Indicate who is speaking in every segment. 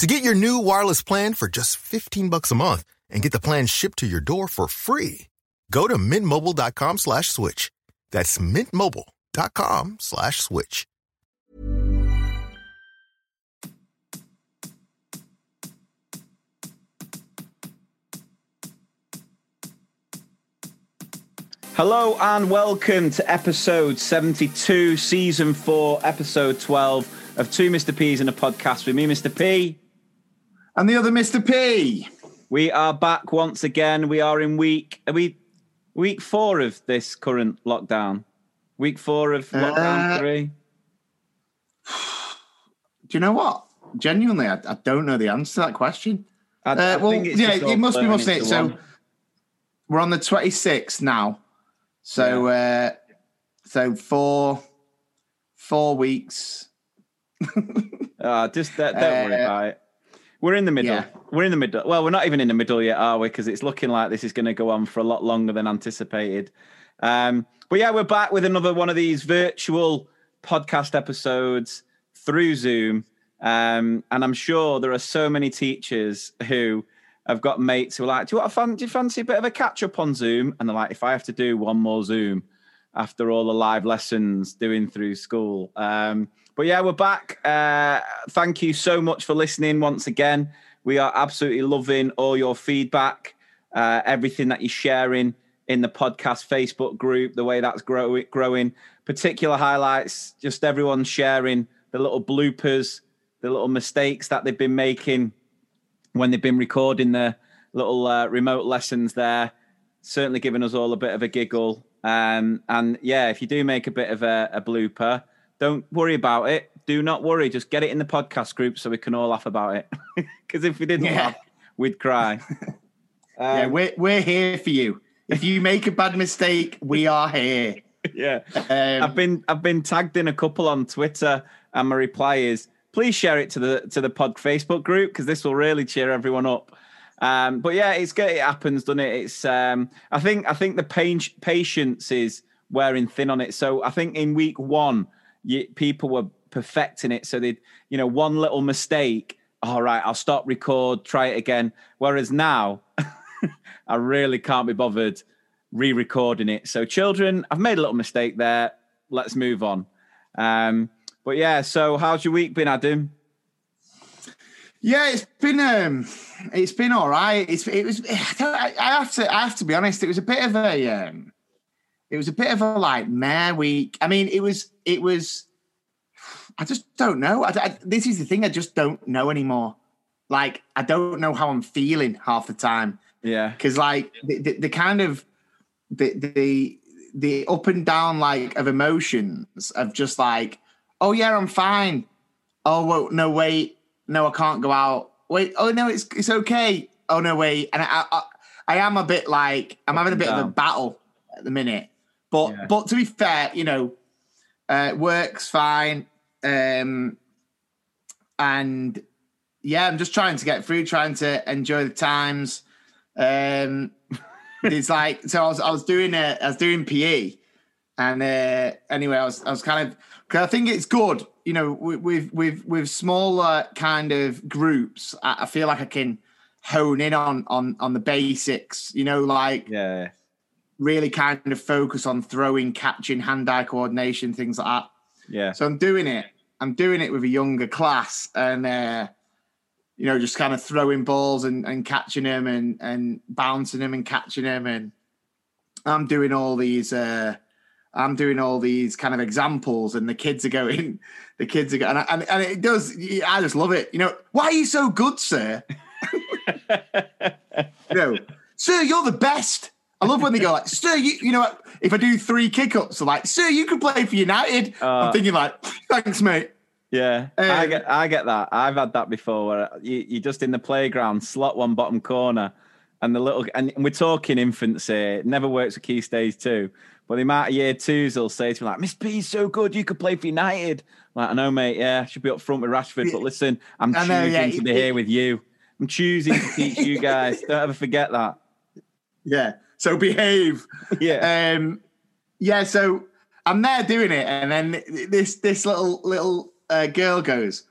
Speaker 1: To get your new wireless plan for just 15 bucks a month and get the plan shipped to your door for free, go to mintmobile.com slash switch. That's mintmobile.com slash switch.
Speaker 2: Hello and welcome to episode 72, season 4, episode 12 of Two Mr. P's in a podcast with me, Mr. P.
Speaker 3: And the other Mr. P.
Speaker 2: We are back once again. We are in week are we week 4 of this current lockdown. Week 4 of lockdown
Speaker 3: Uh,
Speaker 2: 3.
Speaker 3: Do you know what? Genuinely, I, I don't know the answer to that question.
Speaker 2: I,
Speaker 3: Uh,
Speaker 2: I
Speaker 3: well, yeah, it must be,
Speaker 2: blurring
Speaker 3: must it? So
Speaker 2: one.
Speaker 3: we're on the 26th now. So, uh, so four, four weeks.
Speaker 2: Ah, just don't, don't worry
Speaker 3: Uh,
Speaker 2: about it. We're in the middle.
Speaker 3: yeah.
Speaker 2: We're in the middle. Well, we're not even in the middle yet, are we? Because it's looking like this is going to go on for a lot longer than anticipated. Um, but yeah, we're back with another one of these virtual podcast episodes through Zoom. Um, and I'm sure there are so many teachers who have got mates who are like, do you, want to fan- do you fancy a bit of a catch up on Zoom? And they're like, if I have to do one more Zoom after all the live lessons doing through school. Um, but yeah, we're back. Uh, thank you so much for listening once again. We are absolutely loving all your feedback, uh, everything that you're sharing in the podcast Facebook group, the way that's grow- growing. Particular highlights, just everyone sharing the little bloopers, the little mistakes that they've been making when they've been recording the little uh, remote lessons there. Certainly giving us all a bit of a giggle. Um, and yeah, if you do make a bit of a, a blooper, don't worry about it. Do not worry. Just get it in the podcast group so we can all laugh about it. Because if we didn't
Speaker 3: Yeah.
Speaker 2: laugh, we'd cry.
Speaker 3: yeah,
Speaker 2: Um,
Speaker 3: we're, we're here for you. If you make a bad mistake, we are here.
Speaker 2: yeah.
Speaker 3: Um,
Speaker 2: I've been I've been tagged in a couple on Twitter, and my reply is please share it to the to the pod Facebook group because this will really cheer everyone up. Um, but yeah, it's good. It happens, doesn't it? It's um, I think I think the pain, patience is wearing thin on it. So I think in week one, you, people were perfecting it. So they, you know, one little mistake. All right, I'll stop record, try it again. Whereas now, I really can't be bothered re-recording it. So, children, I've made a little mistake there. Let's move on. Um, but yeah, so how's your week been, Adam?
Speaker 3: Yeah, it's been um, it's been all right. It's it was. I I have to I have to be honest. It was a bit of a um, it was a bit of a like meh week. I mean, it was it was. I just don't know. I, I- this is the thing. I just don't know anymore. Like I don't know how I'm feeling half the time
Speaker 2: Yeah,
Speaker 3: because like the, the, the kind of the the the up and down like of emotions of just like oh yeah i'm fine oh well, no wait no i can't go out wait oh no it's it's okay oh no wait and i i, I am a bit like i'm having a bit of a battle at the minute but
Speaker 2: Yeah.
Speaker 3: but to be fair you know uh works fine um and yeah i'm just trying to get through trying to enjoy the times um it's like so I was I was doing a, I was doing PE, and uh, anyway I was I was kind of because I think it's good you know with with with, with smaller kind of groups I, I feel like I can hone in on on on the basics you know like
Speaker 2: yeah,
Speaker 3: really kind of focus on throwing catching hand eye coordination things like that
Speaker 2: yeah.
Speaker 3: so I'm doing it. I'm doing it with a younger class, and uh, you know, just kind of throwing balls and, and catching them, and and bouncing them and catching them, and I'm doing all these. Uh, I'm doing all these kind of examples, and the kids are going. The kids are going, and, and, and it does. I just love it. You know, why are you so good, sir? you know, sir, you're the best. I love when they go like, sir, you, you know what? If I do three kick ups, they're like, sir, you could play for United.
Speaker 2: Uh,
Speaker 3: I'm thinking like, thanks, mate.
Speaker 2: Yeah, I
Speaker 3: Um,
Speaker 2: get I get that. I've had that before where you, you're just in the playground, slot one bottom corner, and the little and we're talking infancy. It never works with key stage two. But the amount of year twos will say to me like, Miss P's so good, you could play for United. I'm like, I know, mate, yeah, I should be up front with Rashford, but listen, I'm
Speaker 3: I know,
Speaker 2: choosing
Speaker 3: yeah,
Speaker 2: to be
Speaker 3: it-
Speaker 2: here with you. I'm choosing to teach you guys. Don't ever forget that.
Speaker 3: Yeah. So behave.
Speaker 2: Yeah.
Speaker 3: Um, yeah. So I'm there doing it, and then this this little little uh, girl goes,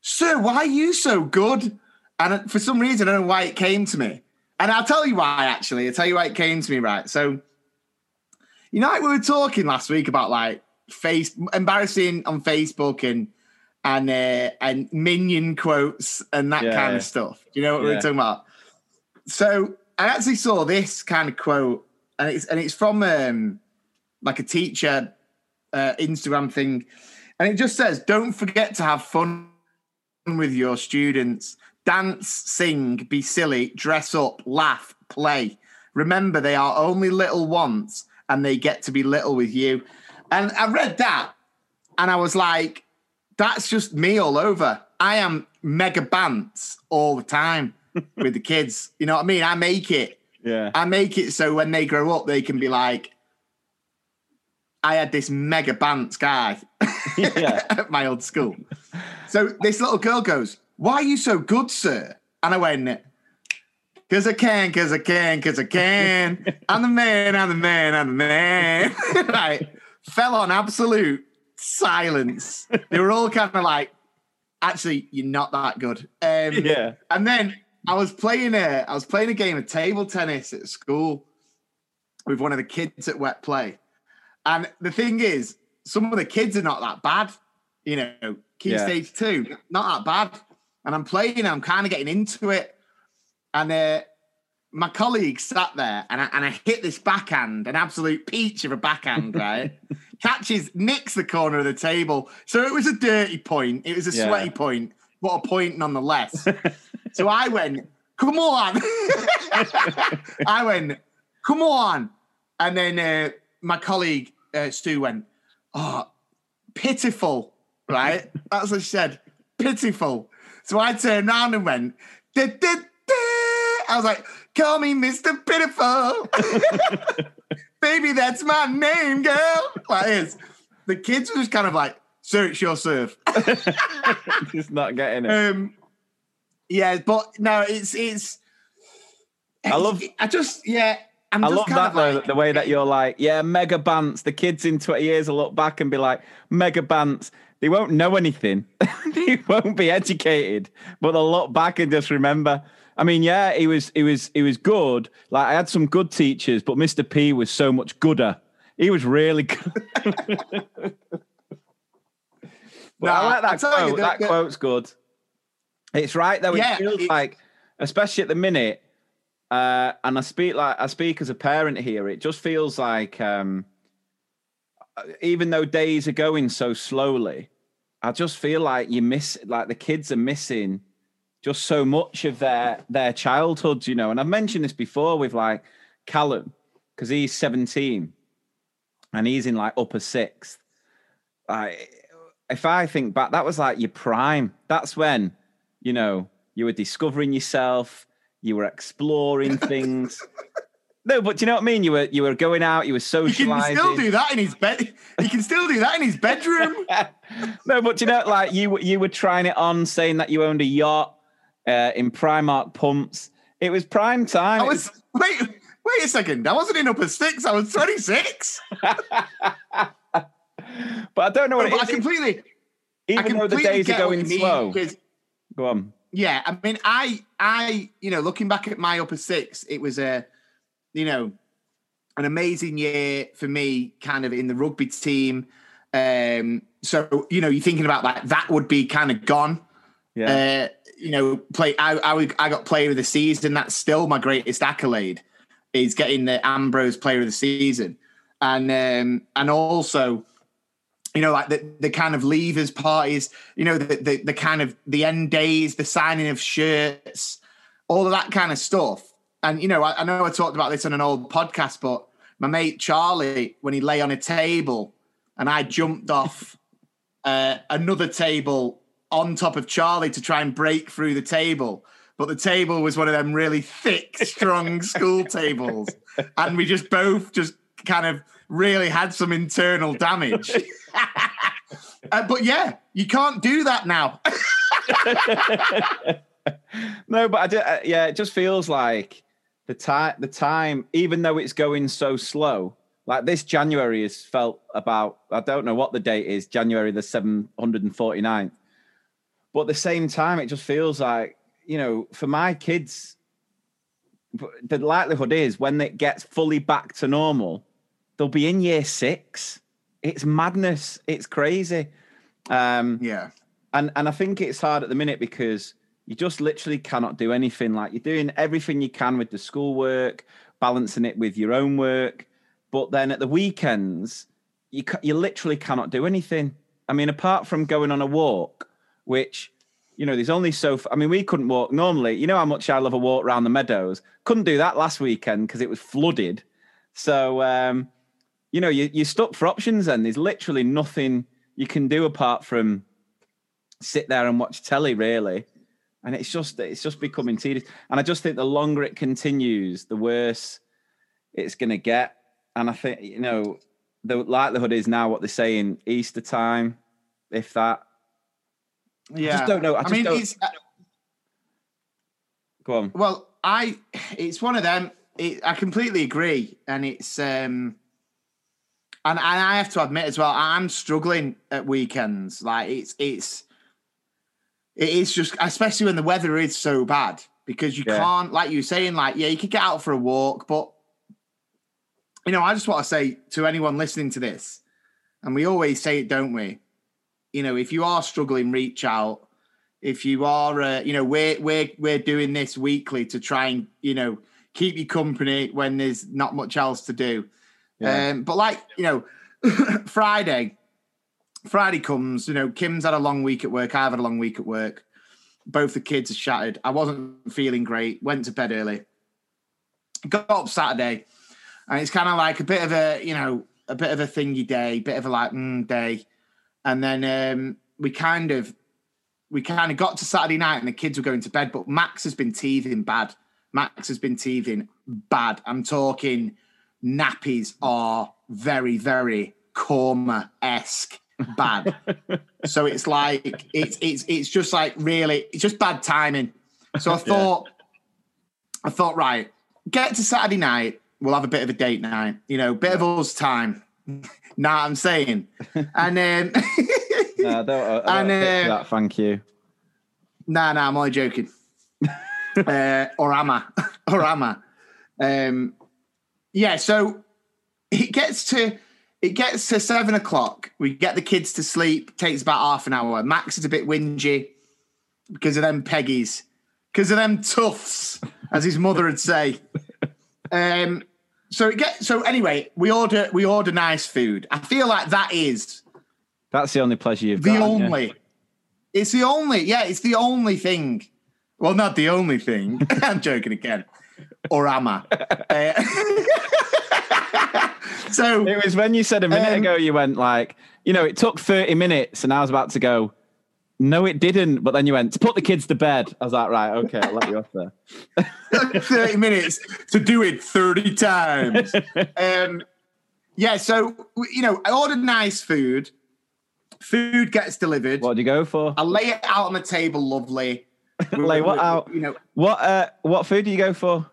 Speaker 3: "Sir, why are you so good?" And for some reason, I don't know why it came to me. And I'll tell you why. Actually, I'll tell you why it came to me. Right. So, you know, like we were talking last week about like face embarrassing on Facebook and and uh, and minion quotes and that
Speaker 2: Yeah,
Speaker 3: kind of stuff. Do you know what we
Speaker 2: Yeah.
Speaker 3: were talking about? So I actually saw this kind of quote, and it's and it's from um, like a teacher uh, Instagram thing, and it just says, "Don't forget to have fun with your students. Dance, sing, be silly, dress up, laugh, play. Remember, they are only little once, and they get to be little with you." And I read that, and I was like, "That's just me all over. I am mega bants all the time." With the kids, you know what I mean? I make it.
Speaker 2: yeah.
Speaker 3: I make it so when they grow up, they can be like, I had this mega bants guy
Speaker 2: Yeah.
Speaker 3: at my old school. So this little girl goes, Why are you so good, sir? And I went, Because I can, because I can, because I can. I'm the man, I'm the man, I'm the man. right. Fell on absolute silence. They were all kind of like, Actually, you're not that good. Um,
Speaker 2: Yeah.
Speaker 3: and then I was playing a I was playing a game of table tennis at school with one of the kids at Wet Play. And the thing is, some of the kids are not that bad. You know, key
Speaker 2: Yeah.
Speaker 3: stage two, not that bad. And I'm playing, I'm kind of getting into it. And uh, my colleague sat there and I, and I hit this backhand, an absolute peach of a backhand, right? Catches, nicks the corner of the table. So it was a dirty point. It was a
Speaker 2: Yeah.
Speaker 3: sweaty point, but a point nonetheless. so I went, come on. I went, come on. And then uh, my colleague, uh, Stu, went, oh, pitiful, right? That's what she said, pitiful. So I turned around and went, "Da, da, da." I was like, call me Mr. Pitiful. Baby, that's my name, girl. Like this. The kids were just kind of like, sir, it's your serve.
Speaker 2: Just not getting it.
Speaker 3: Um, yeah, but no, it's it's.
Speaker 2: I love-
Speaker 3: I just yeah. I'm
Speaker 2: I love that though,
Speaker 3: like,
Speaker 2: the way that you're like, yeah, mega bants. The kids in 20 years will look back and be like, mega bants. They won't know anything. they won't be educated, but they'll look back and just remember. I mean, yeah, he was, he was, he was good. Like I had some good teachers, but Mr. P was so much gooder. He was really good. but
Speaker 3: No,
Speaker 2: I like that
Speaker 3: you,
Speaker 2: quote.
Speaker 3: the-
Speaker 2: that quote's good. It's right though. It
Speaker 3: Yeah,
Speaker 2: feels
Speaker 3: it-
Speaker 2: like, especially at the minute, uh, and I speak like I speak as a parent here. It just feels like, um, even though days are going so slowly, I just feel like you miss, like the kids are missing just so much of their their childhood, you know. And I've mentioned this before with like Callum because he's seventeen and he's in like upper sixth. Like, if I think back, that was like your prime. That's when you know you were discovering yourself, you were exploring things. No, but do you know what I mean? You were you were going out, you were socializing.
Speaker 3: He can still do that in his bed. He can still do that in his bedroom.
Speaker 2: no, but do you know, like you you were trying it on, saying that you owned a yacht uh, in Primark pumps. It was prime time.
Speaker 3: I was wait, wait a second. I wasn't in upper six. I was 26.
Speaker 2: but I don't know what
Speaker 3: But I completely, I
Speaker 2: Even though the days are going
Speaker 3: slow. mean,
Speaker 2: slow.
Speaker 3: 'cause,
Speaker 2: Go on.
Speaker 3: Yeah, I mean, I, I, you know, looking back at my upper six, it was a, you know, an amazing year for me, kind of in the rugby team. Um, so you know, you're thinking about that. That would be kind of gone.
Speaker 2: Yeah.
Speaker 3: Uh, you know, play. I, I I got player of the season. That's still my greatest accolade. Is getting the Ambrose player of the season, and um, and also, you know, like the the kind of leavers parties. You know, the the, the kind of the end days, the signing of shirts, all of that kind of stuff. And you know, I, I know I talked about this on an old podcast, but my mate Charlie, when he lay on a table and I jumped off uh, another table on top of Charlie to try and break through the table. But the table was one of them really thick, strong school tables. And we just both just kind of really had some internal damage. uh, but yeah, you can't do that now.
Speaker 2: no, but I do, uh, yeah, it just feels like the time, the time, even though it's going so slow, like this January has felt about, I don't know what the date is, January the 749th. But at the same time, it just feels like, you know, for my kids, the likelihood is when it gets fully back to normal, they'll be in year six. It's madness. It's crazy. Um,
Speaker 3: yeah.
Speaker 2: And and I think it's hard at the minute because you just literally cannot do anything. Like you're doing everything you can with the schoolwork, balancing it with your own work, but then at the weekends you you literally cannot do anything. I mean, apart from going on a walk, which you know, there's only so. I mean, we couldn't walk normally. You know how much I love a walk around the meadows. Couldn't do that last weekend because it was flooded. So, um, you know, you, you're stuck for options. and there's literally nothing you can do apart from sit there and watch telly, really. And it's just it's just becoming tedious. And I just think the longer it continues, the worse it's going to get. And I think you know the likelihood is now what they're saying Easter time, if that
Speaker 3: Yeah.
Speaker 2: I just don't know. I
Speaker 3: I, mean,
Speaker 2: don't.
Speaker 3: it's uh,
Speaker 2: Go on.
Speaker 3: well, I it's one of them. It, I completely agree, and it's um, and and I have to admit as well, I'm struggling at weekends. Like it's it's it is just, especially when the weather is so bad, because you
Speaker 2: Yeah.
Speaker 3: can't, like you were saying, like yeah, you could get out for a walk, but you know, I just want to say to anyone listening to this, and we always say it, don't we? You know, if you are struggling, reach out. If you are, uh, you know, we're we're we're doing this weekly to try and you know keep you company when there's not much else to do. Um, but like you know, Friday, Friday comes. You know, Kim's had a long week at work. I've had a long week at work. Both the kids are shattered. I wasn't feeling great. Went to bed early. Got up Saturday, and it's kind of like a bit of a you know a bit of a thingy day, bit of a like mm, day, and then um, we kind of we kind of got to Saturday night and the kids were going to bed, but Max has been teething bad. Max has been teething bad. I'm talking nappies are very, very coma esque bad. so it's like it's it's it's just like really it's just bad timing. So I thought I thought right, get to Saturday night, we'll have a bit of a date night, you know, bit of us time. nah, I'm saying, and um,
Speaker 2: No, I don't, I don't
Speaker 3: and, uh,
Speaker 2: that. Thank you.
Speaker 3: Nah, nah, I'm only joking. uh, or am I? or am I? Um, yeah. So it gets to it gets to seven o'clock. We get the kids to sleep. Takes about half an hour. Max is a bit whingy because of them Peggies, because of them toughs, as his mother would say. Um, so it get so anyway. We order we order nice food. I feel like that is
Speaker 2: That's the only pleasure you've
Speaker 3: the
Speaker 2: got. you?
Speaker 3: only. It's the only. Yeah, it's the only thing. Well, not the only thing. I'm joking again. Or am I? Uh, so
Speaker 2: It was when you said a minute
Speaker 3: Um,
Speaker 2: ago, you went like, you know, it took 30 minutes and I was about to go, no, it didn't. But then you went, to put the kids to bed. I was like, right, okay, I'll let you off there.
Speaker 3: 30 minutes to do it 30 times. Um, yeah, so you know, I ordered nice food. Food gets delivered.
Speaker 2: What do you go for?
Speaker 3: I lay it out on the table, lovely.
Speaker 2: Lay what out?
Speaker 3: You know,
Speaker 2: What uh, what food do you go for?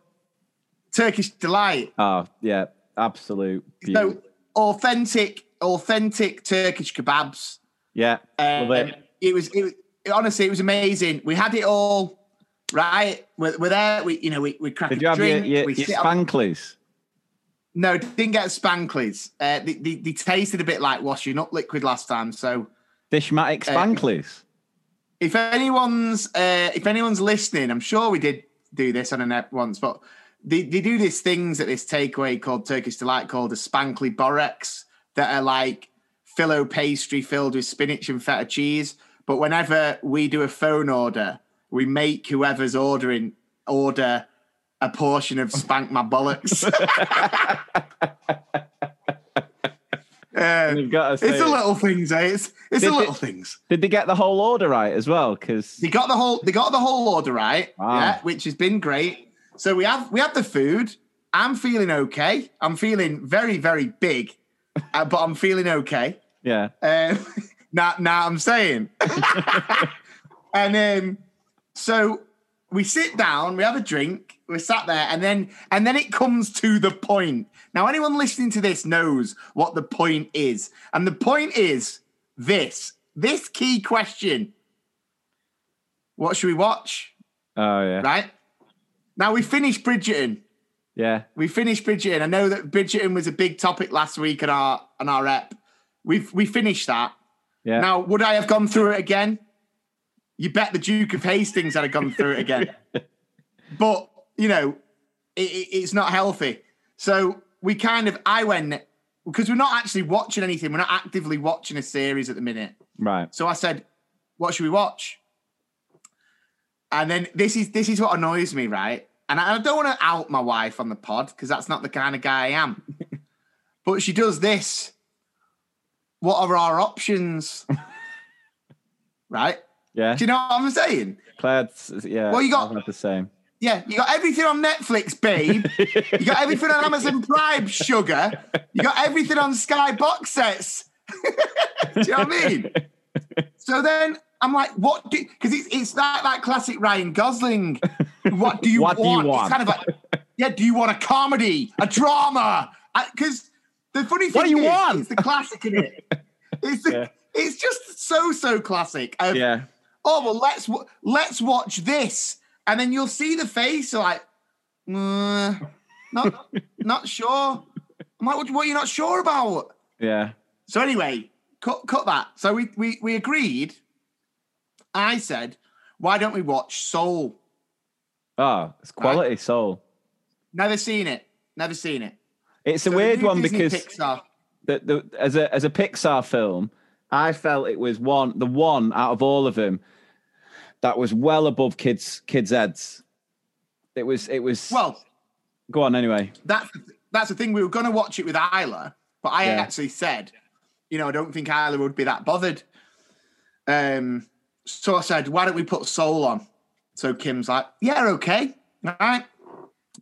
Speaker 3: Turkish delight.
Speaker 2: Oh, yeah, absolute beauty.
Speaker 3: So authentic, authentic Turkish kebabs.
Speaker 2: yeah,
Speaker 3: Um,
Speaker 2: love it.
Speaker 3: it was, it was honestly, it was amazing. We had it all right. We're, we're there. We, you know, we we crack
Speaker 2: Did
Speaker 3: a
Speaker 2: you have your,
Speaker 3: drink.
Speaker 2: your,
Speaker 3: we
Speaker 2: your
Speaker 3: up-
Speaker 2: spanklies?
Speaker 3: No, didn't get spanklies. Uh, they, they, they tasted a bit like washing up liquid last time. So
Speaker 2: Dishmatic
Speaker 3: Uh,
Speaker 2: spanklies?
Speaker 3: if anyone's uh, if anyone's listening, I'm sure we did do this on a net once, but they, they do these things at this takeaway called Turkish Delight called a spankly borex that are like filo pastry filled with spinach and feta cheese. But whenever we do a phone order, we make whoever's ordering order a portion of spank my bollocks. Uh,
Speaker 2: You've got to
Speaker 3: it's the little things, eh? It's it's
Speaker 2: Did
Speaker 3: the
Speaker 2: it-
Speaker 3: little things.
Speaker 2: Did they get the whole order right as well? Because
Speaker 3: They got the whole they got the whole order right,
Speaker 2: Wow.
Speaker 3: yeah, which has been great. So we have we have the food. I'm feeling okay. I'm feeling very very big, uh, but I'm feeling okay.
Speaker 2: yeah,
Speaker 3: Um, now, now I'm saying. and um, so we sit down, we have a drink, we're sat there, and then and then it comes to the point. Now, anyone listening to this knows what the point is, and the point is this: this key question. What should we watch?
Speaker 2: oh yeah,
Speaker 3: Right now, we finished Bridgerton.
Speaker 2: yeah,
Speaker 3: We finished Bridgerton. I know that Bridgerton was a big topic last week on our on our rep. We've we finished that.
Speaker 2: yeah.
Speaker 3: Now, would I have gone through it again? You bet the Duke of Hastings had gone through it again. but you know, it, it- it's not healthy. So we kind of I went because we're not actually watching anything. We're not actively watching a series at the minute.
Speaker 2: right.
Speaker 3: So I said, "What should we watch?" And then this is this is what annoys me, right? And I, I don't want to out my wife on the pod because that's not the kind of guy I am. but she does this. What are our options? right?
Speaker 2: Yeah,
Speaker 3: Do you know what I'm saying?
Speaker 2: Claire. Yeah.
Speaker 3: Well, you got-
Speaker 2: the same.
Speaker 3: Yeah, you got everything on Netflix, babe. You got everything on Amazon Prime, sugar. You got everything on Sky box sets. do you know what I mean? So then I'm like, what do because it's it's that that classic Ryan Gosling. What do you
Speaker 2: What do you
Speaker 3: want?
Speaker 2: want?
Speaker 3: It's kind of like, yeah, do you want a comedy, a drama? Because the funny thing
Speaker 2: What do you
Speaker 3: is,
Speaker 2: want?
Speaker 3: it's the classic in it. It's the,
Speaker 2: Yeah.
Speaker 3: it's just so so classic. of,
Speaker 2: Yeah,
Speaker 3: oh well let's let's watch this and then you'll see the face like "Mm, not not sure i'm like what, what are you not sure about
Speaker 2: yeah,
Speaker 3: so anyway cut cut that so we we, we agreed i said why don't we watch soul
Speaker 2: Oh, it's quality soul.
Speaker 3: never seen it never seen it
Speaker 2: It's a
Speaker 3: So the
Speaker 2: weird one
Speaker 3: Disney
Speaker 2: because
Speaker 3: Pixar,
Speaker 2: the, the, as a as a Pixar film, I felt it was one the one out of all of them that was well above kids kids' heads. It was it was
Speaker 3: well
Speaker 2: go on anyway.
Speaker 3: that's that's the thing we were going to watch it with Isla but I
Speaker 2: Yeah.
Speaker 3: actually said you know I don't think Isla would be that bothered um so I said why don't we put Soul on? So Kim's like yeah okay all right.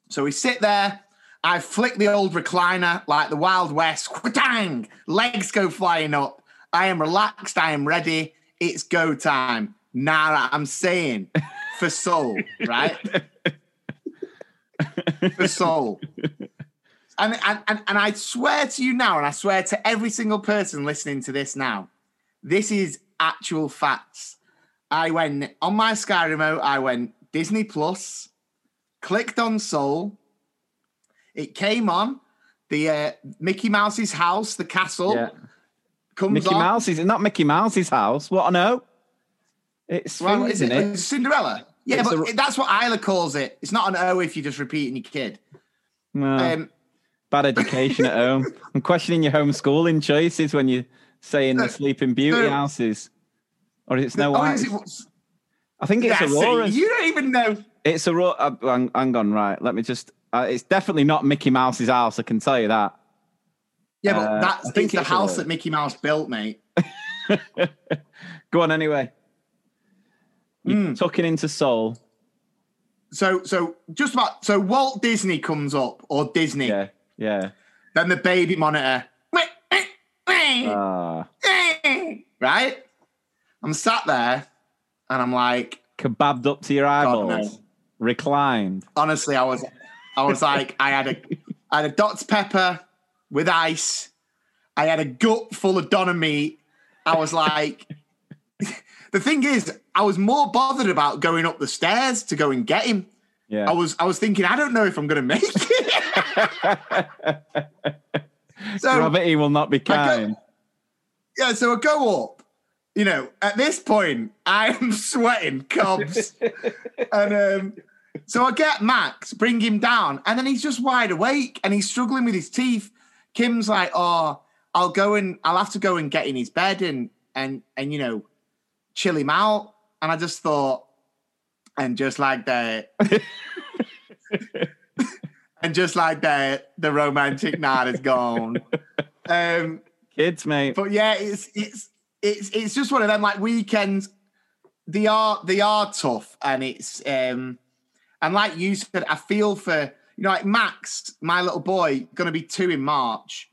Speaker 3: So we sit there. I flick the old recliner like the Wild West. Whatang! legs go flying up. I am relaxed. I am ready. It's go time. Now I'm saying for Soul right? For Soul. And, and, and, and I swear to you now, and I swear to every single person listening to this now, this is actual facts. I went on my Sky remote, I went Disney Plus, clicked on Soul. It came on. The uh, Mickey Mouse's house, the castle,
Speaker 2: Yeah,
Speaker 3: comes
Speaker 2: Mickey
Speaker 3: on.
Speaker 2: Mouse is not Mickey Mouse's house. What I know. It's
Speaker 3: Well,
Speaker 2: isn't
Speaker 3: it,
Speaker 2: it?
Speaker 3: Cinderella. Yeah,
Speaker 2: It's
Speaker 3: but
Speaker 2: a-
Speaker 3: that's what Isla calls it. It's not an O if you're just repeating your kid.
Speaker 2: No,
Speaker 3: Um,
Speaker 2: bad education at home. I'm questioning your homeschooling choices when you're saying the Sleeping Beauty
Speaker 3: so-
Speaker 2: houses, or it's no
Speaker 3: oh,
Speaker 2: White.
Speaker 3: is it-
Speaker 2: I think it's Aurora.
Speaker 3: you don't even know.
Speaker 2: It's a raw. Uh, hang, hang on, right? Let me just. Uh, it's definitely not Mickey Mouse's house. I can tell you that.
Speaker 3: Yeah, but
Speaker 2: Uh,
Speaker 3: that's
Speaker 2: I think
Speaker 3: the house
Speaker 2: Aurora.
Speaker 3: that Mickey Mouse built, mate.
Speaker 2: Go on, anyway. You're
Speaker 3: Hmm.
Speaker 2: tucking into Soul.
Speaker 3: So, so just about so Walt Disney comes up or Disney,
Speaker 2: Yeah, yeah.
Speaker 3: then the baby monitor,
Speaker 2: Ah,
Speaker 3: right? I'm sat there, and I'm like,
Speaker 2: kebabbed up to your eyeballs, reclined.
Speaker 3: honestly, I was, I was like, I had a, I had a Dot's Pepper with ice, I had a gut full of doner meat. I was like, the thing is, I was more bothered about going up the stairs to go and get him.
Speaker 2: Yeah.
Speaker 3: I was I was thinking, I don't know if I'm going to make it. so
Speaker 2: Gravity will not be
Speaker 3: go-
Speaker 2: kind.
Speaker 3: yeah, so I go up. You know, at this point, I am sweating cobs, and um, so I get Max, bring him down, and then he's just wide awake and he's struggling with his teeth. Kim's like, "Oh, I'll go and I'll have to go and get in his bed and and and you know, chill him out." And I just thought, and just like that, and just like that, the romantic night is gone. Um,
Speaker 2: Kids, mate.
Speaker 3: But yeah, it's it's it's it's just one of them like weekends. They are they are tough, and it's um and like you said, I feel for you know like Max, my little boy, going to be two in March.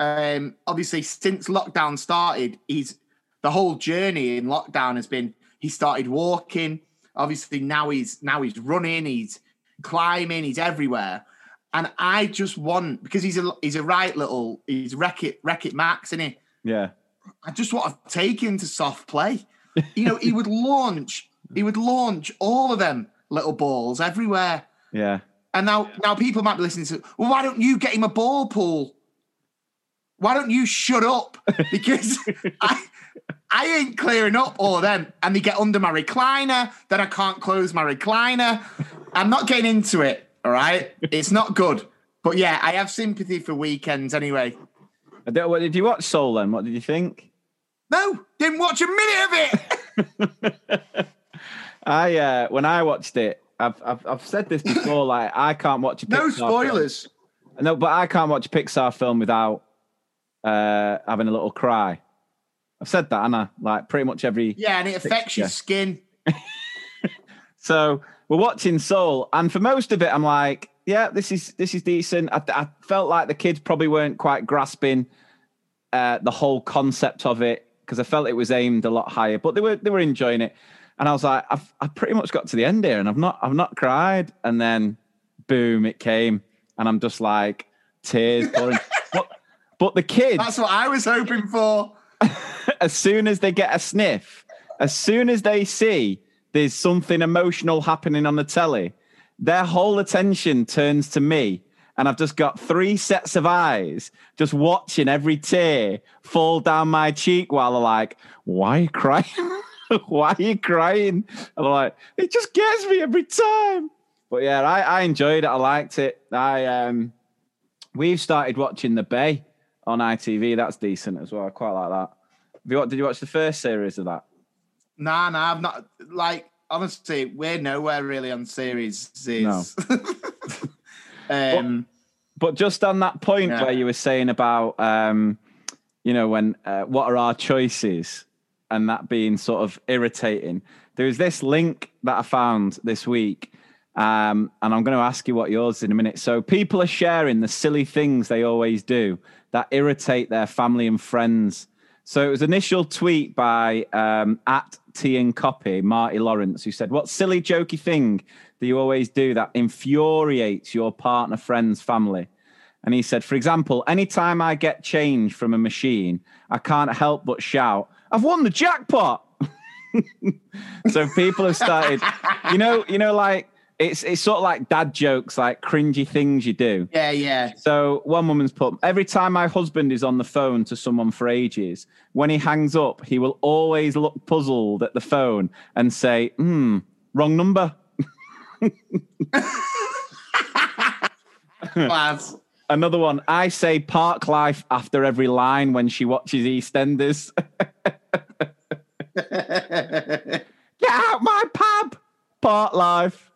Speaker 3: Um, obviously, since lockdown started, he's the whole journey in lockdown has been he started walking. Obviously, now he's now he's running, he's climbing, he's everywhere. And I just want because he's a he's a right little he's wreck it wreck it Max, isn't he?
Speaker 2: Yeah.
Speaker 3: I just want to take him to soft play. You know, he would launch, he would launch all of them little balls everywhere.
Speaker 2: Yeah.
Speaker 3: And now, now people might be listening to, well, why don't you get him a ball pool? Why don't you shut up? Because I, I ain't clearing up all of them. And they get under my recliner, then I can't close my recliner. I'm not getting into it. All right. It's not good. But yeah, I have sympathy for weekends anyway.
Speaker 2: I What did you watch Soul then? What did you think?
Speaker 3: No, didn't watch a minute of it.
Speaker 2: I uh when I watched it, I've I've, I've said this before. like I can't watch a
Speaker 3: No
Speaker 2: Pixar film.
Speaker 3: spoilers.
Speaker 2: No, but I can't watch a Pixar film without uh having a little cry. I've said that, Anna. Like pretty much every.
Speaker 3: Yeah, and it affects your skin.
Speaker 2: So we're watching Soul, and for most of it, I'm like, yeah, this is this is decent. I, I felt like the kids probably weren't quite grasping uh, the whole concept of it because I felt it was aimed a lot higher, but they were they were enjoying it. And I was like, I've I pretty much got to the end here, and I've not I've not cried. And then, boom, it came, and I'm just like tears pouring. but but the kids,
Speaker 3: That's what I was hoping for.
Speaker 2: as soon as they get a sniff, as soon as they see there's something emotional happening on the telly, their whole attention turns to me. And I've just got three sets of eyes just watching every tear fall down my cheek while they're like, Why are you crying? Why are you crying? And I'm like, It just gets me every time. But yeah, I, I enjoyed it. I liked it. I um we've started watching The Bay on ITV. That's decent as well. I quite like that. Have you, did you watch the first series of that?
Speaker 3: Nah, nah, I've not. Like, honestly, we're nowhere really on series.
Speaker 2: No.
Speaker 3: um,
Speaker 2: But just on that point
Speaker 3: Yeah.
Speaker 2: where you were saying about, um, you know, when uh, what are our choices, and that being sort of irritating. There is this link that I found this week, um, and I'm going to ask you what yours is in a minute. So people are sharing the silly things they always do that irritate their family and friends. So it was initial tweet by um, at T and Copy, Marty Lawrence, who said, What silly, jokey thing do you always do that infuriates your partner, friends, family? And he said, For example, anytime I get change from a machine, I can't help but shout, I've won the jackpot. so people have started, you know, you know, like it's it's sort of like dad jokes, like cringy things you do.
Speaker 3: yeah, yeah.
Speaker 2: So one woman's put every time my husband is on the phone to someone for ages, when he hangs up, he will always look puzzled at the phone and say, "Hmm, wrong number."
Speaker 3: Lads.
Speaker 2: Another one. I say park life after every line when she watches EastEnders. Get out my pub. Park life.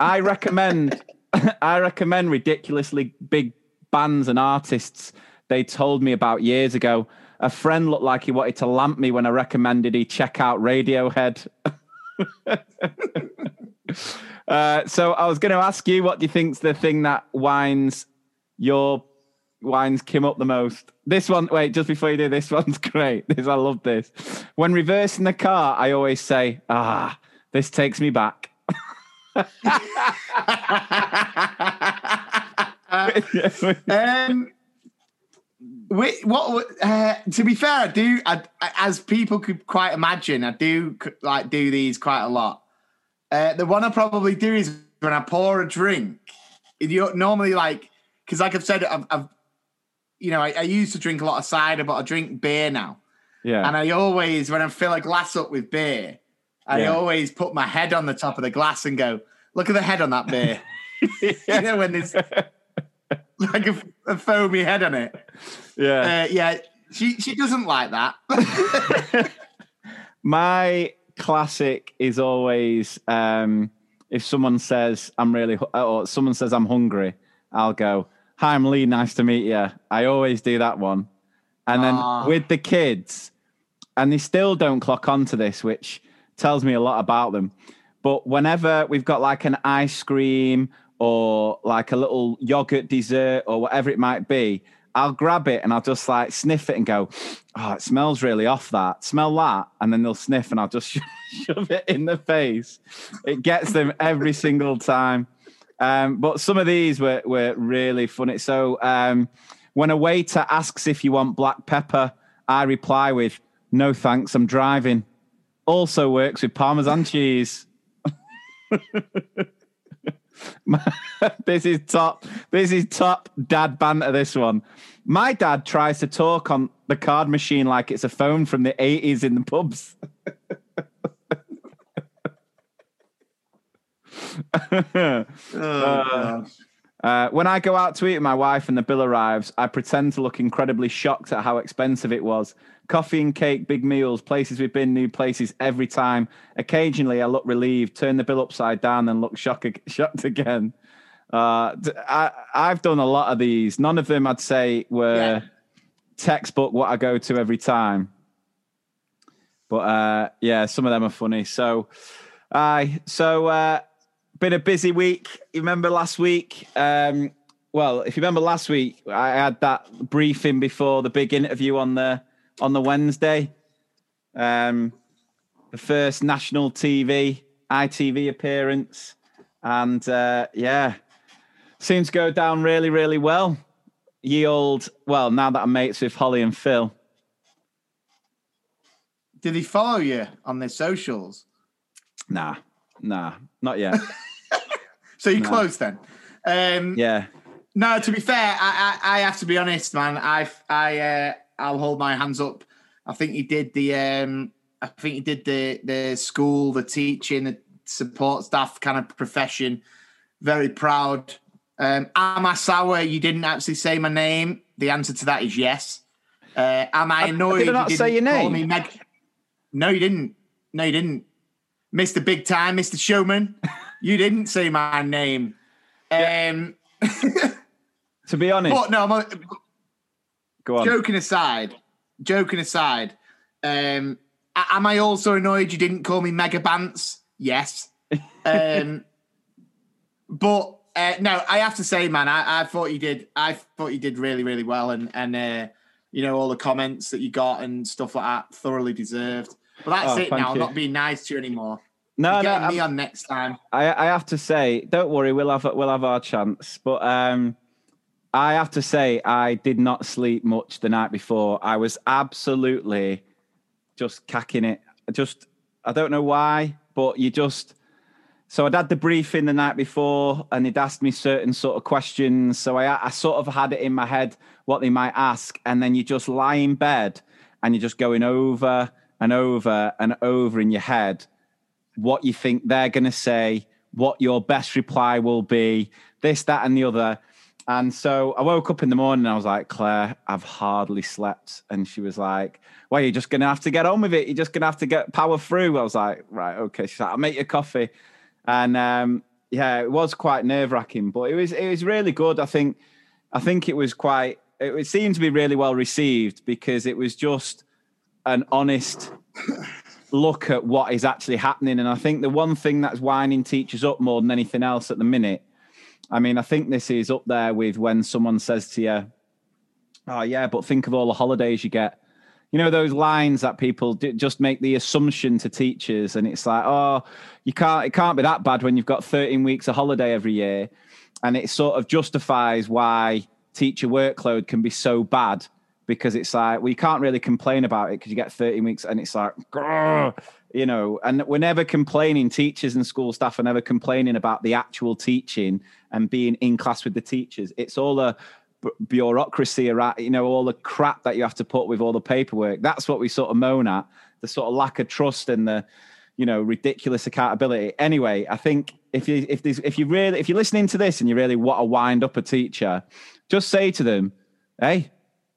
Speaker 2: I recommend. I recommend ridiculously big bands and artists they told me about years ago. A friend looked like he wanted to lamp me when I recommended he check out Radiohead. uh, so I was going to ask you, what do you think's the thing that winds your winds Kim up the most? This one, wait, just before you do this one's great. This I love this. When reversing the car, I always say, "Ah, this takes me back."
Speaker 3: Um, we, what? Uh, to be fair, I do. I, as people could quite imagine, I do like do these quite a lot. Uh, the one I probably do is when I pour a drink. You normally like because, like I've said, I've, I've you know, I, I used to drink a lot of cider, but I drink beer now.
Speaker 2: Yeah.
Speaker 3: And I always, when I fill a glass up with beer, I
Speaker 2: Yeah.
Speaker 3: always put my head on the top of the glass and go, "Look at the head on that beer." you know, when there's like a, a foamy head on it.
Speaker 2: yeah.
Speaker 3: Uh, yeah, she she doesn't like that.
Speaker 2: My classic is always um, if someone says I'm really hu- or someone says I'm hungry, I'll go, "Hi, I'm Lee. Nice to meet you." I always do that one. And then
Speaker 3: Ah.
Speaker 2: with the kids, and they still don't clock onto this, which tells me a lot about them. But whenever we've got like an ice cream or like a little yogurt dessert or whatever it might be, I'll grab it and I'll just like sniff it and go, oh, it smells really off that. Smell that. And then they'll sniff and I'll just shove it in the face. It gets them every single time. Um, but some of these were, were really funny. So um, when a waiter asks if you want black pepper, I reply with, no thanks, I'm driving. Also works with Parmesan cheese. this is top. This is top dad banter. This one. My dad tries to talk on the card machine like it's a phone from the 80s in the pubs.
Speaker 3: Oh, gosh.
Speaker 2: Uh, when I go out to eat with my wife and the bill arrives, I pretend to look incredibly shocked at how expensive it was. Coffee and cake, big meals, places we've been, new places every time. Occasionally, I look relieved, turn the bill upside down, and look shock, shocked again. Uh, I, have done a lot of these. None of them, I'd say, were
Speaker 3: Yeah.
Speaker 2: textbook what I go to every time. But uh, yeah, some of them are funny. So, I so uh, been a busy week. You remember last week? Um, well, if you remember last week, I had that briefing before the big interview on the on the Wednesday. Um, the first national TV ITV appearance, and uh, yeah, seems to go down really, really well. Ye old, well, now that I'm mates with Holly and Phil,
Speaker 3: Did he follow you on their socials?
Speaker 2: nah, nah, not yet.
Speaker 3: So you
Speaker 2: No.
Speaker 3: close then. Um,
Speaker 2: yeah,
Speaker 3: No, to be fair, I, I, I have to be honest, man. I I uh, I'll hold my hands up. I think he did the um, I think he did the the school, the teaching, the support staff kind of profession. Very proud. Um, am I sour? You didn't actually say my name. The answer to that is yes. Uh, am I annoyed?
Speaker 2: did I not
Speaker 3: you
Speaker 2: say your
Speaker 3: call
Speaker 2: name?
Speaker 3: Me Meg- no, you didn't. No, you didn't. Mr. Big Time, Mr. Showman. you didn't say my name. Um,
Speaker 2: to be honest,
Speaker 3: but no, I'm,
Speaker 2: go on.
Speaker 3: joking aside, joking aside, um, am I also annoyed you didn't call me Mega Bants? Yes. Um, but uh, no, I have to say, man, I, I thought you did. I thought you did really, really well, and and uh, you know all the comments that you got and stuff like that, thoroughly deserved. But that's
Speaker 2: Oh,
Speaker 3: it now. I'm not being nice to you anymore.
Speaker 2: No,
Speaker 3: You're
Speaker 2: no,
Speaker 3: me
Speaker 2: I'm-
Speaker 3: on next time.
Speaker 2: I, I have to say, don't worry, we'll have we'll have our chance. But um, I have to say, I did not sleep much the night before. I was absolutely just cacking it. Just I don't know why, but you just. So I'd had the briefing the night before, and they'd asked me certain sort of questions. So I, I sort of had it in my head what they might ask, and then you just lie in bed and you're just going over and over and over in your head what you think they're going to say, what your best reply will be, this, that, and the other. And so I woke up in the morning and I was like, Claire, I've hardly slept. And she was like, Well, you're just going to have to get on with it. You're just going to have to get power through. I was like, Right, okay. She's like, I'll make you coffee. And um, yeah, it was quite nerve wracking, but it was it was really good. I think I think it was quite. It, it seemed to be really well received because it was just an honest look at what is actually happening. And I think the one thing that's winding teachers up more than anything else at the minute, I mean, I think this is up there with when someone says to you, Oh, yeah, but think of all the holidays you get. You know, those lines that people just make the assumption to teachers, and it's like, oh, you can't, it can't be that bad when you've got 13 weeks of holiday every year. And it sort of justifies why teacher workload can be so bad because it's like, well, you can't really complain about it because you get 13 weeks and it's like, grrr, you know, and we're never complaining, teachers and school staff are never complaining about the actual teaching and being in class with the teachers. It's all a bureaucracy around, you know, all the crap that you have to put with all the paperwork. That's what we sort of moan at the sort of lack of trust and the, you know, ridiculous accountability. Anyway, I think if you if if you really if you're listening to this and you really want to wind up a teacher, just say to them, "Hey,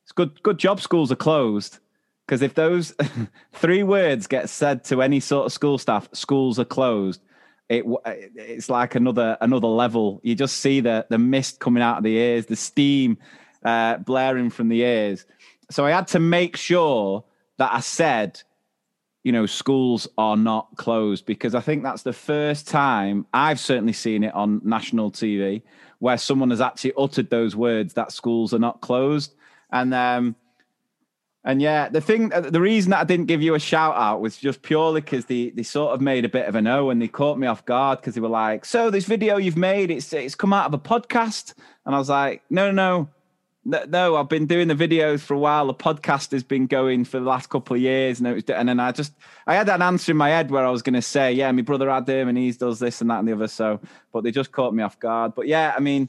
Speaker 2: it's good good job schools are closed." Because if those three words get said to any sort of school staff, schools are closed. It it's like another another level. You just see the the mist coming out of the ears, the steam uh, blaring from the ears, so I had to make sure that I said, you know, schools are not closed because I think that's the first time I've certainly seen it on national TV where someone has actually uttered those words that schools are not closed. And um, and yeah, the thing, uh, the reason that I didn't give you a shout out was just purely because they, they sort of made a bit of an O and they caught me off guard because they were like, "So this video you've made, it's it's come out of a podcast," and I was like, "No, no, no, no. I've been doing the videos for a while. The podcast has been going for the last couple of years, and it was, and then I just I had an answer in my head where I was going to say, "Yeah, my brother had Adam, and he does this and that and the other." So, but they just caught me off guard. But yeah, I mean,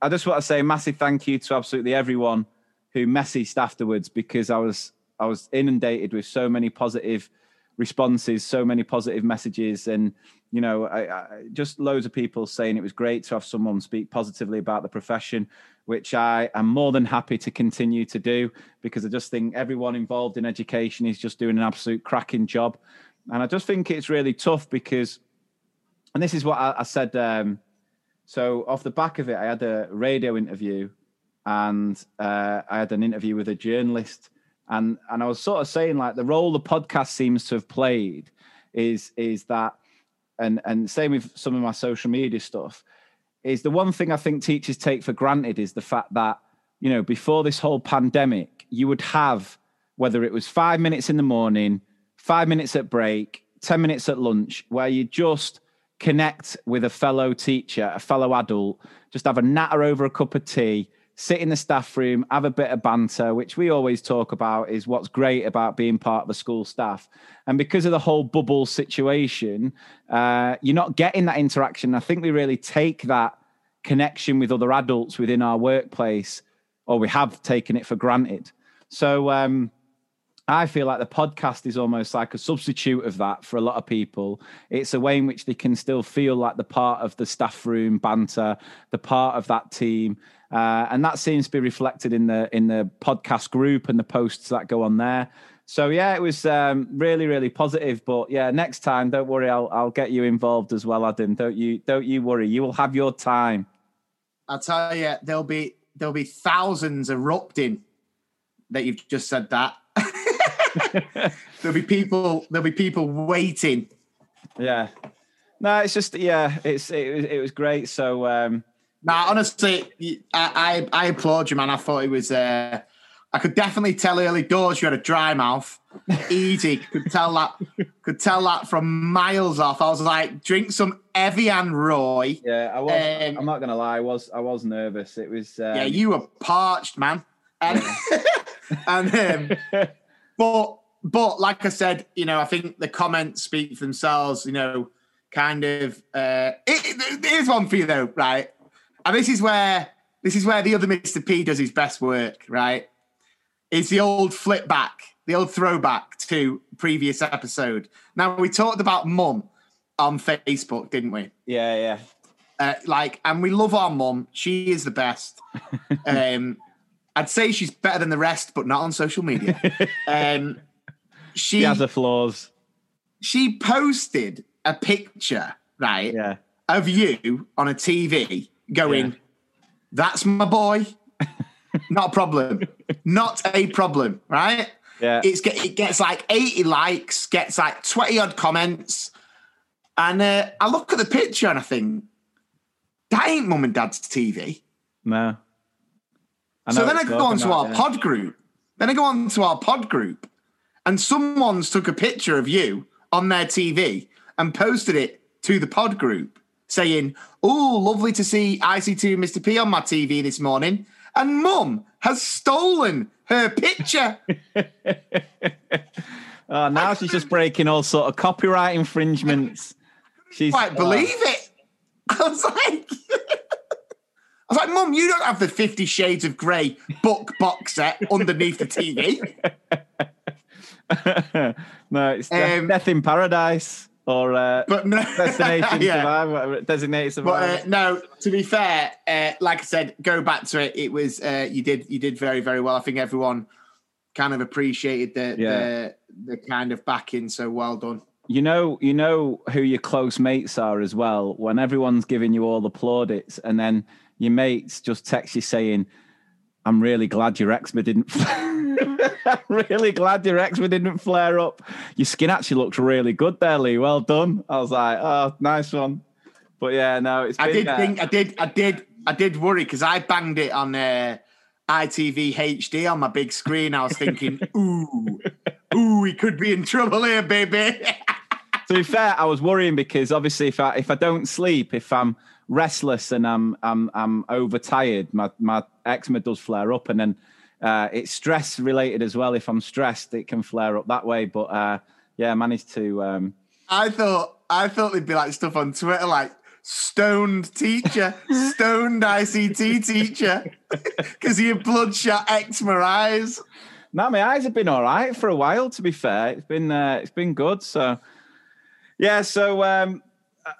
Speaker 2: I just want to say massive thank you to absolutely everyone who messaged afterwards because I was I was inundated with so many positive responses, so many positive messages, and you know, I, I, just loads of people saying it was great to have someone speak positively about the profession, which I am more than happy to continue to do because I just think everyone involved in education is just doing an absolute cracking job, and I just think it's really tough because, and this is what I, I said. Um, so off the back of it, I had a radio interview and uh, I had an interview with a journalist, and and I was sort of saying like the role the podcast seems to have played is is that, and and same with some of my social media stuff, is the one thing I think teachers take for granted is the fact that you know before this whole pandemic you would have whether it was five minutes in the morning, five minutes at break, ten minutes at lunch, where you just connect with a fellow teacher, a fellow adult, just have a natter over a cup of tea sit in the staff room, have a bit of banter, which we always talk about is what's great about being part of the school staff. And because of the whole bubble situation, uh, you're not getting that interaction. I think we really take that connection with other adults within our workplace, or we have taken it for granted. So, um, I feel like the podcast is almost like a substitute of that for a lot of people. It's a way in which they can still feel like the part of the staff room banter, the part of that team, uh, and that seems to be reflected in the in the podcast group and the posts that go on there. So yeah, it was um, really really positive. But yeah, next time, don't worry, I'll I'll get you involved as well, Adam. Don't you don't you worry. You will have your time.
Speaker 3: I'll tell you, there'll be there'll be thousands erupting that you've just said that there'll be people. There'll be people waiting.
Speaker 2: Yeah. No, it's just yeah. It's it was it was great. So. um
Speaker 3: Nah, honestly, I, I, I applaud you, man. I thought it was. Uh, I could definitely tell early doors you had a dry mouth. Easy, could tell that. Could tell that from miles off. I was like, drink some Evian Roy.
Speaker 2: Yeah, I was. Um, I'm not gonna lie. I was. I was nervous. It was. Um,
Speaker 3: yeah, you were parched, man. And, and um, but but like I said, you know, I think the comments speak for themselves. You know, kind of. Uh, it, it, here's one for you though, right? And this is where this is where the other Mr. P does his best work, right? It's the old flip back, the old throwback to previous episode. Now we talked about mum on Facebook, didn't we?
Speaker 2: Yeah, yeah.
Speaker 3: Uh, like, and we love our mum. She is the best. um, I'd say she's better than the rest, but not on social media. Um, she,
Speaker 2: she has her flaws.
Speaker 3: She posted a picture, right,
Speaker 2: yeah.
Speaker 3: of you on a TV going, yeah. "That's my boy." not a problem. Not a problem, right?
Speaker 2: Yeah.
Speaker 3: It's it gets like 80 likes, gets like 20 odd comments. And uh, I look at the picture and I think, that ain't mum and dad's TV.
Speaker 2: No
Speaker 3: so then I go on to our yeah. pod group. Then I go on to our pod group, and someone's took a picture of you on their TV and posted it to the pod group, saying, "Oh, lovely to see ICT Mr. P on my TV this morning." And Mum has stolen her picture.
Speaker 2: oh, now she's just breaking all sort of copyright infringements. She's
Speaker 3: quite believe it. I was like. I was like, Mum, you don't have the Fifty Shades of Grey book box set underneath the TV.
Speaker 2: no, it's um, Death in Paradise or uh,
Speaker 3: but no,
Speaker 2: Destination yeah. Survivor, Designated Survivor.
Speaker 3: But uh, no, to be fair, uh, like I said, go back to it. It was uh, you did you did very very well. I think everyone kind of appreciated the yeah. the, the kind of backing. So well done
Speaker 2: you know you know who your close mates are as well when everyone's giving you all the plaudits and then your mates just text you saying, "I'm really glad your eczema didn't I'm really glad your eczema didn't flare up. Your skin actually looks really good there, Lee. Well done. I was like, oh, nice one. But yeah, no, it's.
Speaker 3: I
Speaker 2: been,
Speaker 3: did
Speaker 2: uh,
Speaker 3: think I did I did I did worry because I banged it on uh, ITV HD on my big screen. I was thinking, ooh, ooh, we could be in trouble here, baby.
Speaker 2: to be fair, I was worrying because obviously, if I if I don't sleep, if I'm restless and I'm I'm I'm overtired, my my eczema does flare up, and then uh, it's stress related as well. If I'm stressed, it can flare up that way. But uh, yeah, I managed to. Um,
Speaker 3: I thought I thought there'd be like stuff on Twitter like stoned teacher, stoned ICT teacher, because he had bloodshot eczema eyes.
Speaker 2: no, my eyes have been all right for a while. To be fair, it's been uh, it's been good. So yeah, so um,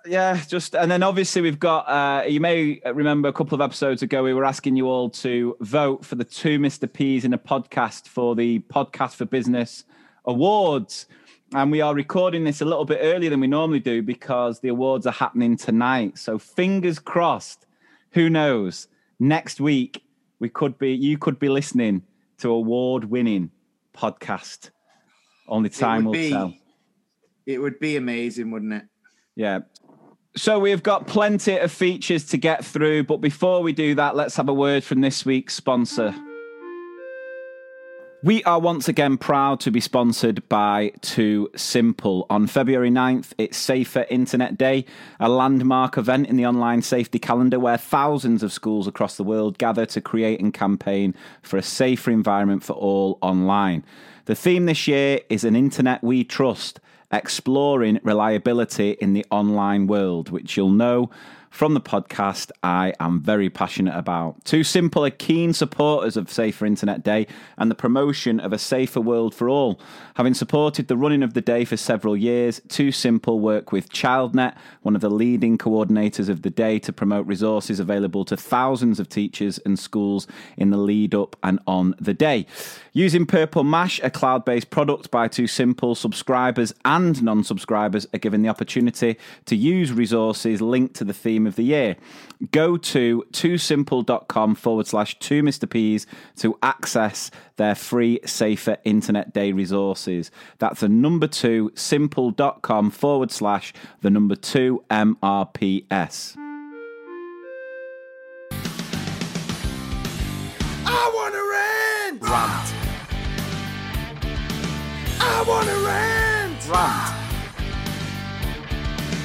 Speaker 2: yeah, just and then obviously we've got. Uh, you may remember a couple of episodes ago we were asking you all to vote for the two Mr. P's in a podcast for the Podcast for Business Awards. And we are recording this a little bit earlier than we normally do because the awards are happening tonight. So fingers crossed. Who knows? Next week we could be you could be listening to award-winning podcast. Only time will
Speaker 3: be,
Speaker 2: tell.
Speaker 3: It would be amazing, wouldn't it?
Speaker 2: Yeah. So we've got plenty of features to get through, but before we do that, let's have a word from this week's sponsor. We are once again proud to be sponsored by 2Simple. On February 9th, it's Safer Internet Day, a landmark event in the online safety calendar where thousands of schools across the world gather to create and campaign for a safer environment for all online. The theme this year is an internet we trust, exploring reliability in the online world, which you'll know from the podcast I am very passionate about. 2Simple are keen supporters of Safer Internet Day and the promotion of a safer world for all. Having supported the running of the day for several years, 2Simple work with ChildNet, one of the leading coordinators of the day, to promote resources available to thousands of teachers and schools in the lead up and on the day. Using Purple Mash, a cloud based product by 2Simple, subscribers and non subscribers are given the opportunity to use resources linked to the theme of the year. Go to 2simple.com forward slash two Mr. P's to access their free Safer Internet Day resources. That's a number two, simple.com forward slash the number two MRPS.
Speaker 3: I want to rant.
Speaker 2: Rant.
Speaker 3: I want to rant.
Speaker 2: Rant.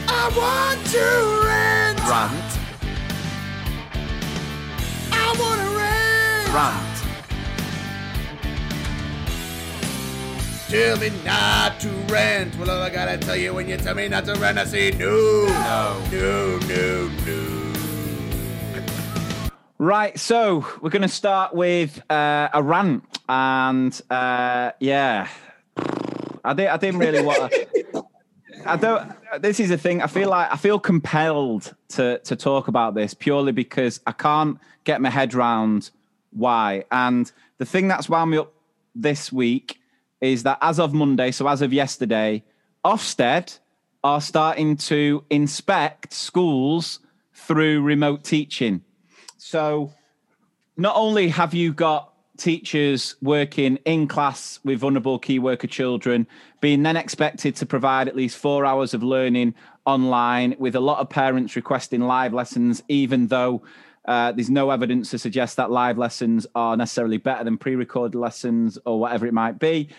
Speaker 3: I want to rant.
Speaker 2: Rant.
Speaker 3: I want to rant.
Speaker 2: Rant.
Speaker 3: Tell me not to rant. Well, all I gotta tell you when you tell me not to rant, I say no.
Speaker 2: No.
Speaker 3: No, no, no.
Speaker 2: Right, so we're going to start with uh, a rant, and uh, yeah, I didn't. I didn't really want. to... I don't. This is the thing. I feel like I feel compelled to to talk about this purely because I can't get my head round why. And the thing that's wound me up this week is that as of Monday, so as of yesterday, Ofsted are starting to inspect schools through remote teaching. So not only have you got teachers working in class with vulnerable key worker children being then expected to provide at least four hours of learning online with a lot of parents requesting live lessons even though uh, there's no evidence to suggest that live lessons are necessarily better than pre-recorded lessons or whatever it might be.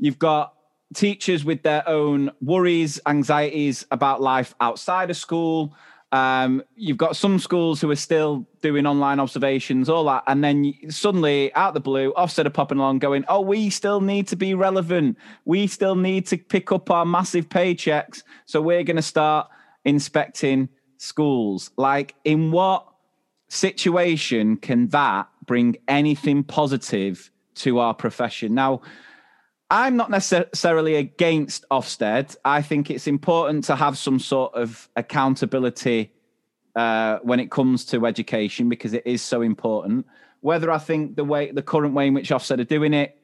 Speaker 2: You've got teachers with their own worries anxieties about life outside of school um, you've got some schools who are still doing online observations, all that, and then suddenly, out of the blue, Ofsted are popping along, going, "Oh, we still need to be relevant. We still need to pick up our massive paychecks, so we're going to start inspecting schools." Like, in what situation can that bring anything positive to our profession? Now, I'm not necessarily against Ofsted. I think it's important to have some sort of accountability uh, when it comes to education because it is so important. Whether I think the way, the current way in which Ofsted are doing it,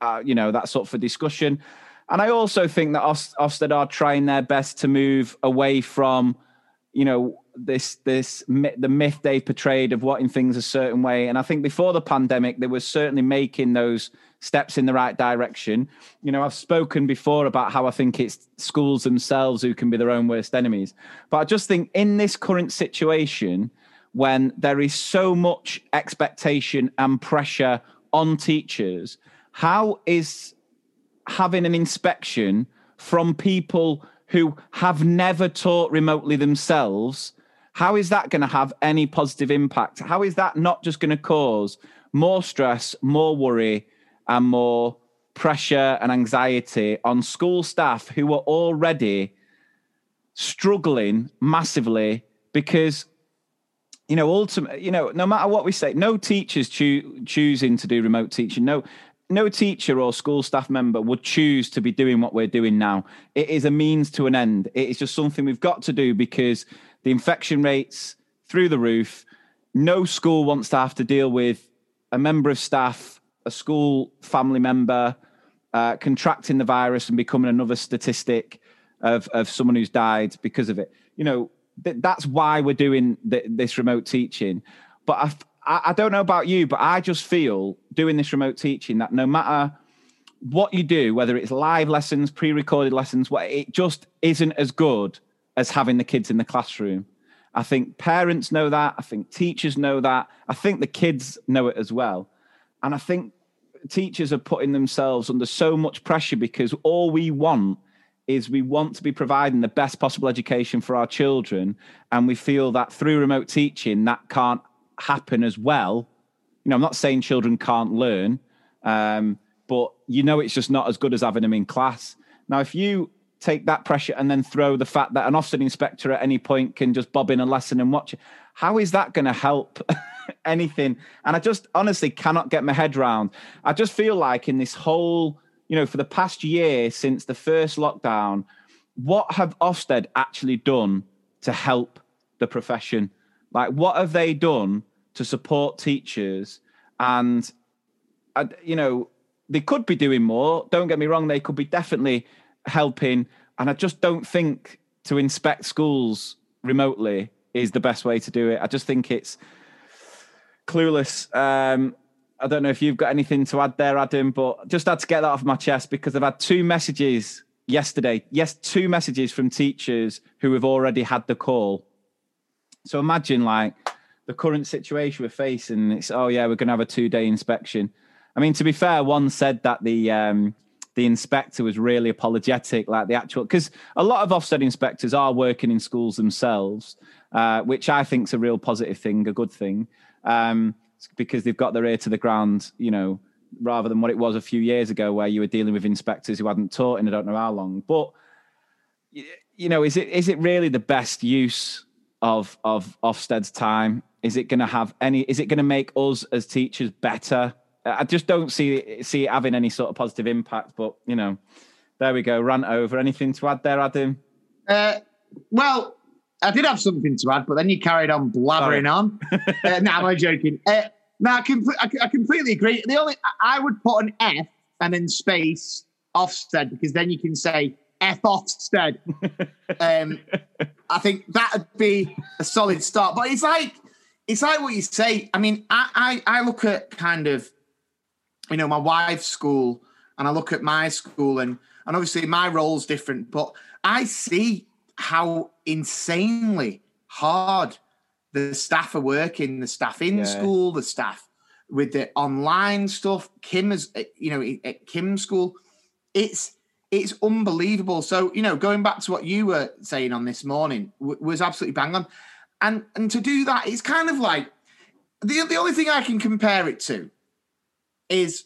Speaker 2: uh, you know, that's up for discussion. And I also think that Ofsted are trying their best to move away from, you know, this this the myth they portrayed of wanting things a certain way. And I think before the pandemic, they were certainly making those steps in the right direction. You know, I've spoken before about how I think it's schools themselves who can be their own worst enemies. But I just think in this current situation, when there is so much expectation and pressure on teachers, how is having an inspection from people who have never taught remotely themselves? How is that going to have any positive impact? How is that not just going to cause more stress, more worry, and more pressure and anxiety on school staff who are already struggling massively because you know ultimately you know no matter what we say no teachers choo- choosing to do remote teaching no no teacher or school staff member would choose to be doing what we're doing now. It is a means to an end. It is just something we've got to do because the infection rates through the roof no school wants to have to deal with a member of staff a school family member uh, contracting the virus and becoming another statistic of, of someone who's died because of it. You know, th- that's why we're doing th- this remote teaching. But I, I don't know about you, but I just feel doing this remote teaching that no matter what you do, whether it's live lessons, pre recorded lessons, it just isn't as good as having the kids in the classroom. I think parents know that. I think teachers know that. I think the kids know it as well. And I think teachers are putting themselves under so much pressure because all we want is we want to be providing the best possible education for our children. And we feel that through remote teaching, that can't happen as well. You know, I'm not saying children can't learn, um, but you know, it's just not as good as having them in class. Now, if you take that pressure and then throw the fact that an Ofsted inspector at any point can just bob in a lesson and watch it, how is that going to help? anything. And I just honestly cannot get my head around. I just feel like in this whole, you know, for the past year since the first lockdown, what have Ofsted actually done to help the profession? Like, what have they done to support teachers? And, uh, you know, they could be doing more. Don't get me wrong, they could be definitely helping. And I just don't think to inspect schools remotely is the best way to do it. I just think it's clueless. Um, I don't know if you've got anything to add there, Adam, but just had to get that off my chest because I've had two messages yesterday. Yes, two messages from teachers who have already had the call. So imagine like the current situation we're facing. It's oh yeah, we're going to have a two day inspection. I mean, to be fair, one said that the um, the inspector was really apologetic, like the actual because a lot of Ofsted inspectors are working in schools themselves, uh, which I think is a real positive thing, a good thing um, because they've got their ear to the ground, you know, rather than what it was a few years ago where you were dealing with inspectors who hadn't taught in I don't know how long. But you know, is it is it really the best use of of Ofsted's time? Is it going to have any? Is it going to make us as teachers better? I just don't see see it having any sort of positive impact. But you know, there we go. Rant over. Anything to add there, Adam?
Speaker 3: Uh, well, I did have something to add, but then you carried on blabbering Sorry. on. uh, nah, I'm joking. Uh, now I, com- I, I, completely agree. The only I would put an F and then space Ofsted because then you can say F Ofsted. um, I think that would be a solid start. But it's like it's like what you say. I mean, I, I, I look at kind of you know my wife's school and I look at my school and and obviously my role's different, but I see how insanely hard the staff are working, the staff in yeah. school, the staff with the online stuff. Kim is, eh, you know, at Kim's school, it's it's unbelievable. So you know, going back to what you were saying on this morning w- was absolutely bang on, and and to do that, it's kind of like the the only thing I can compare it to is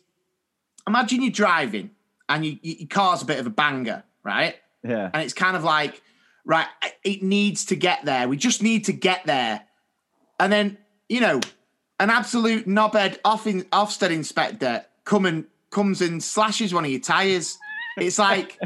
Speaker 3: imagine you're driving and you, you, your car's a bit of a banger, right?
Speaker 2: Yeah,
Speaker 3: and it's kind of like right, it needs to get there. We just need to get there. And then, you know, an absolute knobhead off in, Ofsted inspector come and comes and slashes one of your tires. It's like,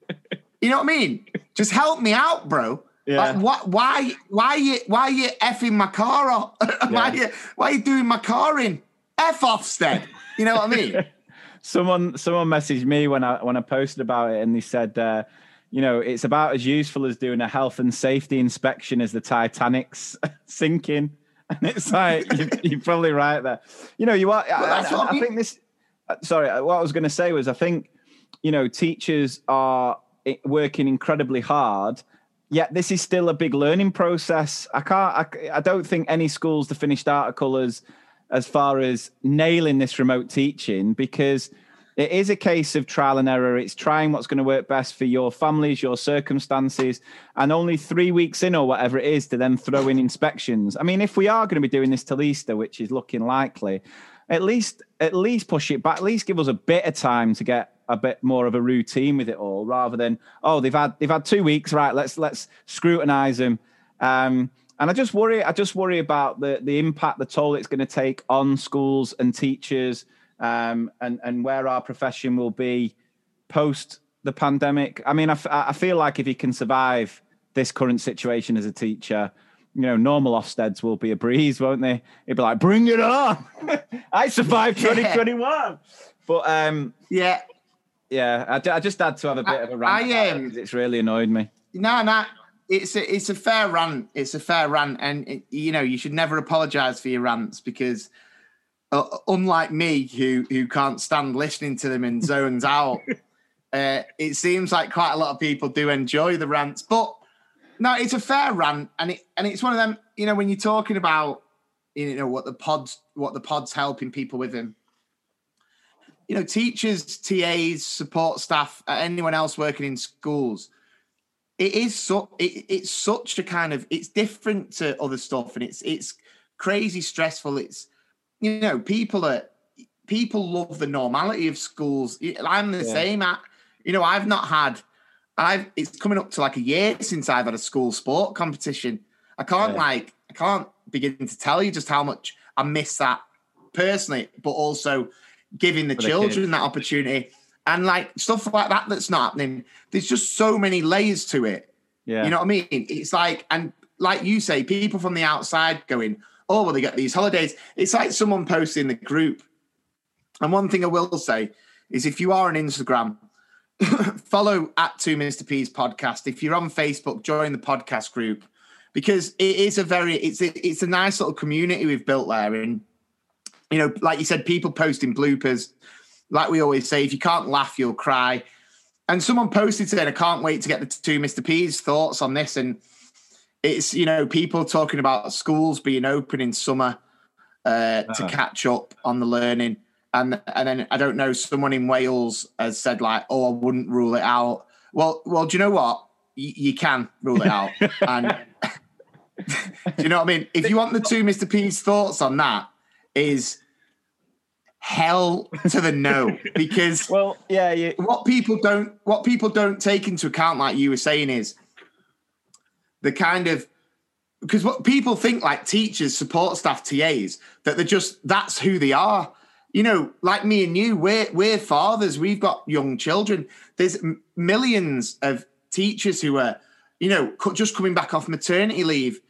Speaker 3: you know what I mean? Just help me out, bro. Yeah. Like, what? Why? Why are you? Why you effing my car off? why yeah. are you? Why are you doing my car in? F Ofsted. You know what I mean?
Speaker 2: someone, someone messaged me when I when I posted about it, and they said, uh, you know, it's about as useful as doing a health and safety inspection as the Titanic's sinking. And it's like you, you're probably right there. You know, you are.
Speaker 3: Well,
Speaker 2: I, I,
Speaker 3: we-
Speaker 2: think this. uh, Sorry, uh, what I was going to say was I think you know teachers are working incredibly hard. Yet this is still a big learning process. I can't. I, I don't think any school's the finished article as as far as nailing this remote teaching because it is a case of trial and error. It's trying what's going to work best for your families, your circumstances, and only three weeks in or whatever it is to then throw in inspections. I mean, if we are going to be doing this till Easter, which is looking likely, at least at least push it back. At least give us a bit of time to get a bit more of a routine with it all, rather than oh they've had they've had two weeks, right? Let's let's scrutinize them. Um, and I just worry. I just worry about the the impact, the toll it's going to take on schools and teachers, um, and and where our profession will be post the pandemic. I mean, I, f- I feel like if you can survive this current situation as a teacher, you know, normal Ofsteds will be a breeze, won't they? It'd be like, bring it on! I survived
Speaker 3: Yeah.
Speaker 2: 2021. But um,
Speaker 3: Yeah.
Speaker 2: yeah, I, I just had to have a bit
Speaker 3: I-
Speaker 2: of a rant.
Speaker 3: I,
Speaker 2: it
Speaker 3: um,
Speaker 2: it's really annoyed me.
Speaker 3: No, no. It's a it's a fair rant. It's a fair rant, and it- you know you should never apologize for your rants because, uh, unlike me, who who can't stand listening to them and zones out, uh, it seems like quite a lot of people do enjoy the rants. But no, it's a fair rant, and it and it's one of them. You know, when you're talking about you know what the pods what the pods helping people with them. You know, teachers, TAs, support staff, uh, anyone else working in schools it is so it, it's such a kind of it's different to other stuff and it's it's crazy stressful it's you know people are people love the normality of schools i'm the
Speaker 2: Yeah.
Speaker 3: same I, you know i've not had i've it's coming up to like a year since i've had a school sport competition i can't
Speaker 2: Yeah.
Speaker 3: like i can't begin to tell you just how much i miss that personally but also giving the
Speaker 2: the
Speaker 3: children
Speaker 2: kids.
Speaker 3: that opportunity and like stuff like that that's not happening there's just so many layers to it
Speaker 2: Yeah.
Speaker 3: you know what I mean? It's like, and like you say, people from the outside going, oh, well, they get these holidays. It's like someone posted in the group. And one thing I will say is if you are on Instagram, follow at Two Mr. P's podcast. If you're on Facebook, join the podcast group because it is a very, it's a, it's a nice little community we've built there. And, you know, like you said, people posting bloopers. Like we always say, if you can't laugh, you'll cry. And someone posted saying, I can't wait to get the two Mr. P's thoughts on this. And it's, you know, people talking about schools being open in summer uh, to
Speaker 2: Uh-huh.
Speaker 3: catch up on the learning. And and then I don't know, someone in Wales has said like, oh, I wouldn't rule it out. Well, well, do you know what? Y- you can rule it out. and do you know what I mean? If you want the two Mr. P's thoughts on that, is hell to the no because
Speaker 2: well, yeah, you,
Speaker 3: what people don't what people don't take into account like you were saying is the kind of because what people think like teachers support staff tas that they're just that's who they are you know like me and you we're we're fathers we've got young children there's m- millions of teachers who are you know co- just coming back off maternity leave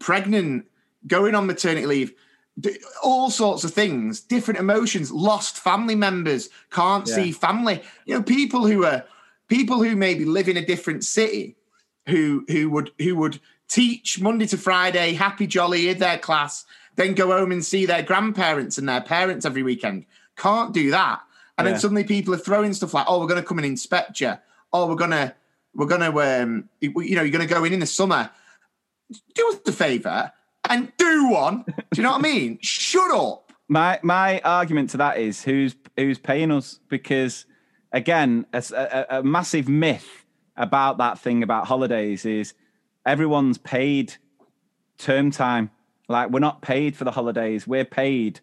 Speaker 3: pregnant going on maternity leave d- all sorts of things, different emotions, lost family members, can't
Speaker 2: Yeah.
Speaker 3: see family. You know, people who are people who maybe live in a different city, who who would who would teach Monday to Friday, happy jolly in their class, then go home and see their grandparents and their parents every weekend. Can't do that. And
Speaker 2: Yeah.
Speaker 3: then suddenly people are throwing stuff like, "Oh, we're going to come and inspect you. Oh, we're gonna we're gonna um, you know, you're going to go in in the summer." Do us a favor and do one. Do you know what I mean? Shut up.
Speaker 2: My my argument to that is who's who's paying us because again a, a, a massive myth about that thing about holidays is everyone's paid term time. Like we're not paid for the holidays. We're paid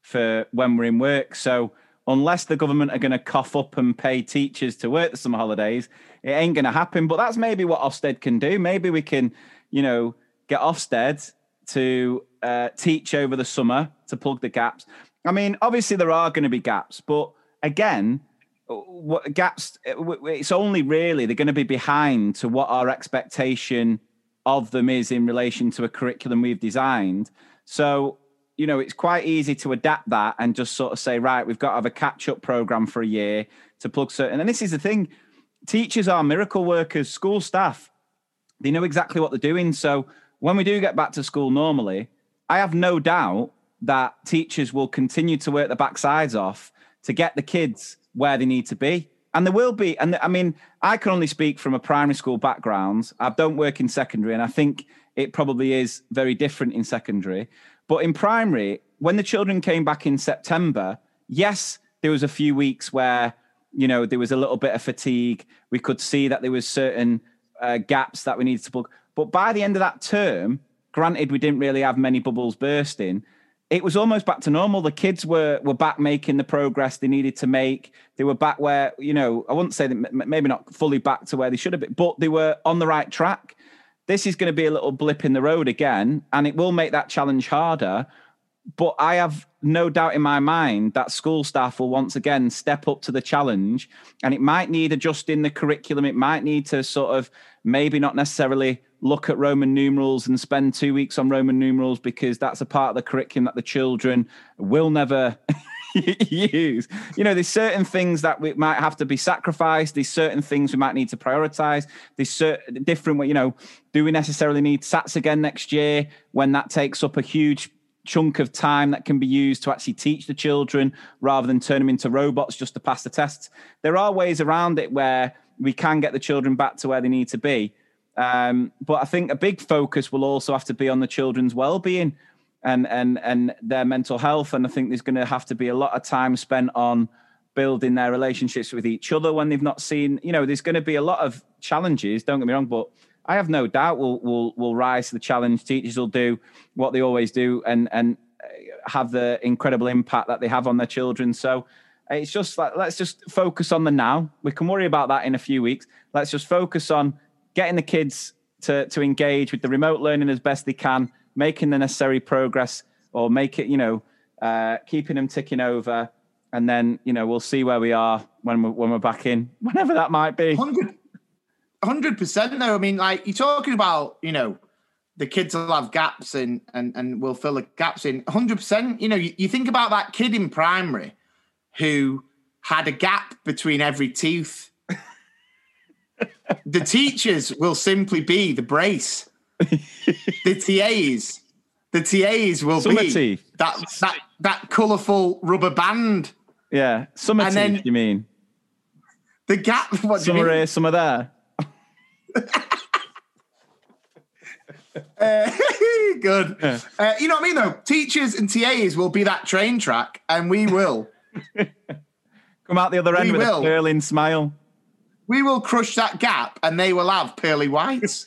Speaker 2: for when we're in work. So unless the government are going to cough up and pay teachers to work the summer holidays, it ain't going to happen. But that's maybe what Ofsted can do. Maybe we can, you know, get Ofsted to uh, teach over the summer to plug the gaps. I mean, obviously there are going to be gaps, but again, what gaps? Uh, it's only really they're going to be behind to what our expectation of them is in relation to a curriculum we've designed. So you know, it's quite easy to adapt that and just sort of say, right, we've got to have a catch up program for a year to plug certain. And this is the thing teachers are miracle workers, school staff. They know exactly what they're doing. So when we do get back to school normally, I have no doubt that teachers will continue to work the backsides off to get the kids where they need to be. And there will be, and I mean, I can only speak from a primary school background. I don't work in secondary, and I think it probably is very different in secondary. But in primary, when the children came back in September, yes, there was a few weeks where you know there was a little bit of fatigue. We could see that there was certain uh, gaps that we needed to plug. But by the end of that term, granted, we didn't really have many bubbles bursting it was almost back to normal. The kids were were back making the progress they needed to make. They were back where you know I wouldn't say that maybe not fully back to where they should have been, but they were on the right track. This is going to be a little blip in the road again, and it will make that challenge harder. But I have no doubt in my mind that school staff will once again step up to the challenge, and it might need adjusting the curriculum. It might need to sort of maybe not necessarily look at Roman numerals and spend two weeks on Roman numerals because that's a part of the curriculum that the children will never use. You know, there's certain things that we might have to be sacrificed. There's certain things we might need to prioritize. There's certain different, you know, do we necessarily need SATs again next year when that takes up a huge chunk of time that can be used to actually teach the children rather than turn them into robots just to pass the tests? There are ways around it where we can get the children back to where they need to be. Um, but I think a big focus will also have to be on the children's well-being and and and their mental health. And I think there's going to have to be a lot of time spent on building their relationships with each other when they've not seen. You know, there's going to be a lot of challenges. Don't get me wrong, but I have no doubt we'll will will rise to the challenge. Teachers will do what they always do and and have the incredible impact that they have on their children. So it's just like let's just focus on the now. We can worry about that in a few weeks. Let's just focus on getting the kids to to engage with the remote learning as best they can, making the necessary progress, or make it, you know, uh, keeping them ticking over, and then you know we'll see where we are when we're when we're back in, whenever that might be.
Speaker 3: Hundred percent. Though I mean, like you're talking about, you know, the kids will have gaps and and and will fill the gaps in. Hundred percent. You know, you, you think about that kid in primary who had a gap between every tooth the teachers will simply be the brace. the TAs, the TAs will Summer be that that that colourful rubber band.
Speaker 2: Yeah, summer and teeth. Then you mean
Speaker 3: the gap? What
Speaker 2: summer here, summer there.
Speaker 3: uh, good. Yeah. Uh, you know what I mean, though. Teachers and TAs will be that train track, and we will
Speaker 2: come out the other end we with will. a curling smile
Speaker 3: we will crush that gap and they will have pearly whites.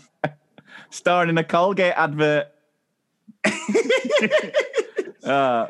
Speaker 2: Starring in a Colgate advert. uh,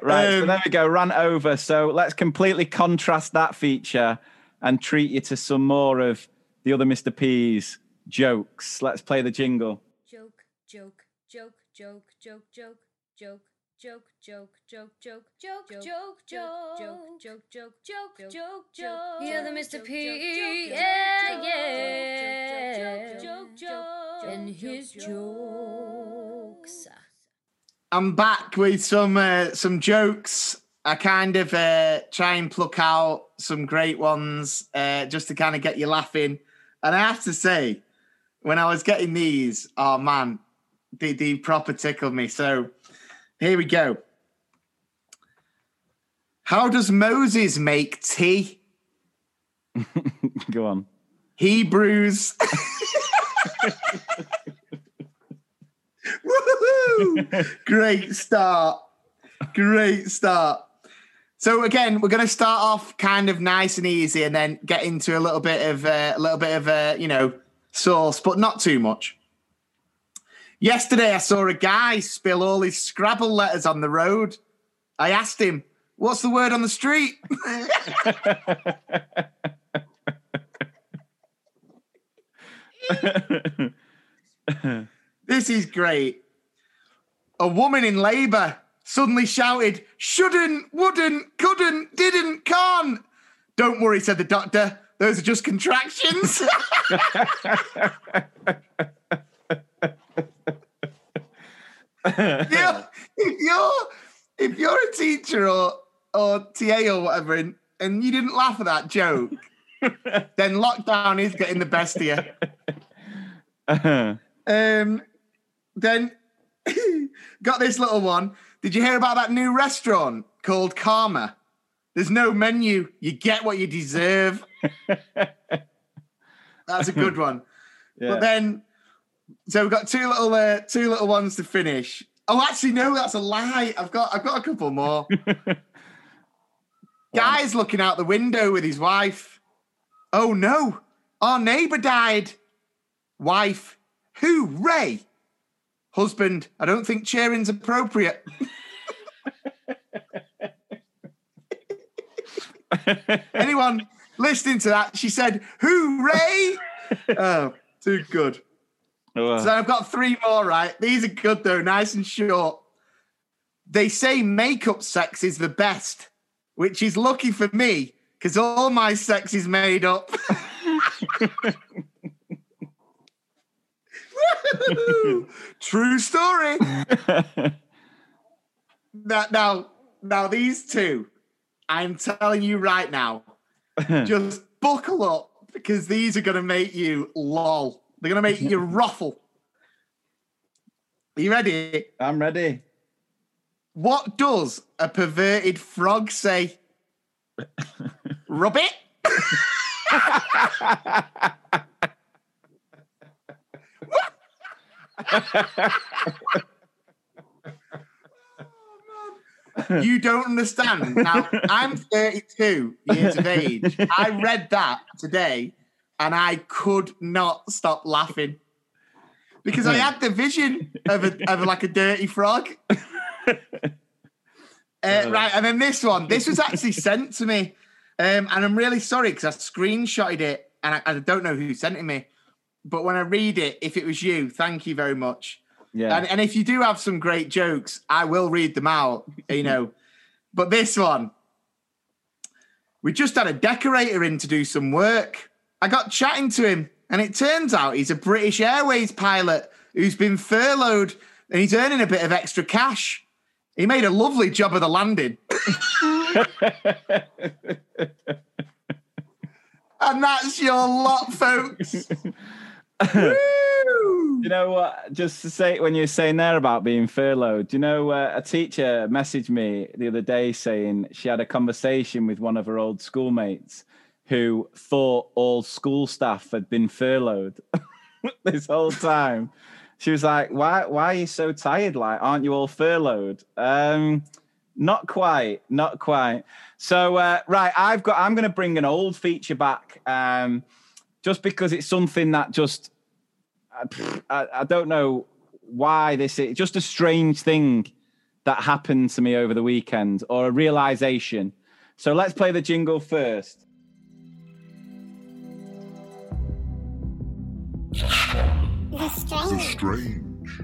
Speaker 2: right, um, so there we go, ran over. So let's completely contrast that feature and treat you to some more of the other Mr. P's jokes. Let's play the jingle. Joke, joke, joke, joke, joke, joke, joke joke, joke, joke, joke, joke, joke, joke, joke, joke, joke, joke, joke, joke, joke. You're the Mr. P, yeah, yeah. Joke, joke, and his jokes.
Speaker 3: I'm back with some uh, some jokes. I kind of uh, try and pluck out some great ones uh, just to kind of get you laughing. And I have to say, when I was getting these, oh man, they, they proper tickled me. So here we go. How does Moses make tea?
Speaker 2: go on.
Speaker 3: Hebrews. Great start. Great start. So again, we're going to start off kind of nice and easy, and then get into a little bit of uh, a little bit of uh, you know sauce, but not too much. Yesterday, I saw a guy spill all his Scrabble letters on the road. I asked him, What's the word on the street? this is great. A woman in labour suddenly shouted, Shouldn't, wouldn't, couldn't, didn't, can't. Don't worry, said the doctor. Those are just contractions. if, you're, if you're if you're a teacher or or TA or whatever, and, and you didn't laugh at that joke, then lockdown is getting the best of you.
Speaker 2: Uh-huh.
Speaker 3: Um, then got this little one. Did you hear about that new restaurant called Karma? There's no menu. You get what you deserve. That's a good one.
Speaker 2: Yeah.
Speaker 3: But then, so we've got two little uh, two little ones to finish. Oh, actually, no, that's a lie. I've got I've got a couple more. Guy's looking out the window with his wife. Oh no, our neighbour died. Wife, hooray! Husband, I don't think cheering's appropriate. Anyone listening to that? She said, "Hooray!" Oh, too good.
Speaker 2: Oh,
Speaker 3: So I've got three more, right? These are good though, nice and short. They say makeup sex is the best, which is lucky for me because all my sex is made up. True story. Now, now, now, these two, I'm telling you right now, just buckle up because these are going to make you lol. They're going to make you ruffle. Are you ready?
Speaker 2: I'm ready.
Speaker 3: What does a perverted frog say? Rub it. you don't understand. Now, I'm 32 years of age. I read that today and I could not stop laughing because I had the vision of, a, of like a dirty frog. Uh, right, and then this one. This was actually sent to me, um, and I'm really sorry because I screenshotted it, and I, I don't know who sent it me. But when I read it, if it was you, thank you very much.
Speaker 2: Yeah.
Speaker 3: And, and if you do have some great jokes, I will read them out. You know, but this one, we just had a decorator in to do some work. I got chatting to him, and it turns out he's a British Airways pilot who's been furloughed, and he's earning a bit of extra cash. He made a lovely job of the landing. and that's your lot, folks. Woo!
Speaker 2: You know what? Just to say, when you're saying there about being furloughed, do you know uh, a teacher messaged me the other day saying she had a conversation with one of her old schoolmates who thought all school staff had been furloughed this whole time. She was like, "Why? Why are you so tired? Like, aren't you all furloughed?" Um, not quite, not quite. So, uh, right, I've got. I'm going to bring an old feature back, um, just because it's something that just I, I, don't know why this is just a strange thing that happened to me over the weekend or a realization. So let's play the jingle first.
Speaker 4: The strange,
Speaker 5: Strange.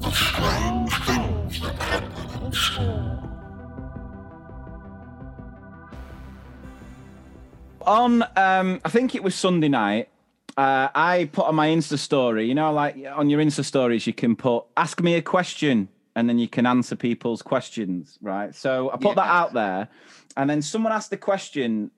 Speaker 4: the strange things that happen in school.
Speaker 2: On, um, I think it was Sunday night. Uh, I put on my Insta story. You know, like on your Insta stories, you can put "Ask me a question" and then you can answer people's questions, right? So I put that out there, and then someone asked the question: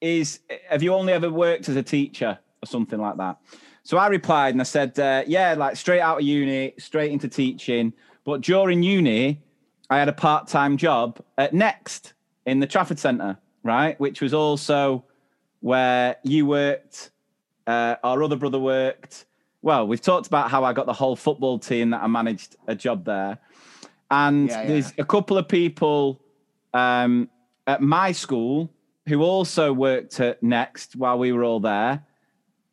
Speaker 2: "Is have you only ever worked as a teacher or something like that?" So I replied and I said, uh, "Yeah, like straight out of uni, straight into teaching. But during uni, I had a part-time job at Next in the Trafford Centre, right, which was also where you worked." Uh, our other brother worked. Well, we've talked about how I got the whole football team that I managed a job there. And
Speaker 3: Yeah, yeah.
Speaker 2: there's a couple of people um, at my school who also worked at Next while we were all there.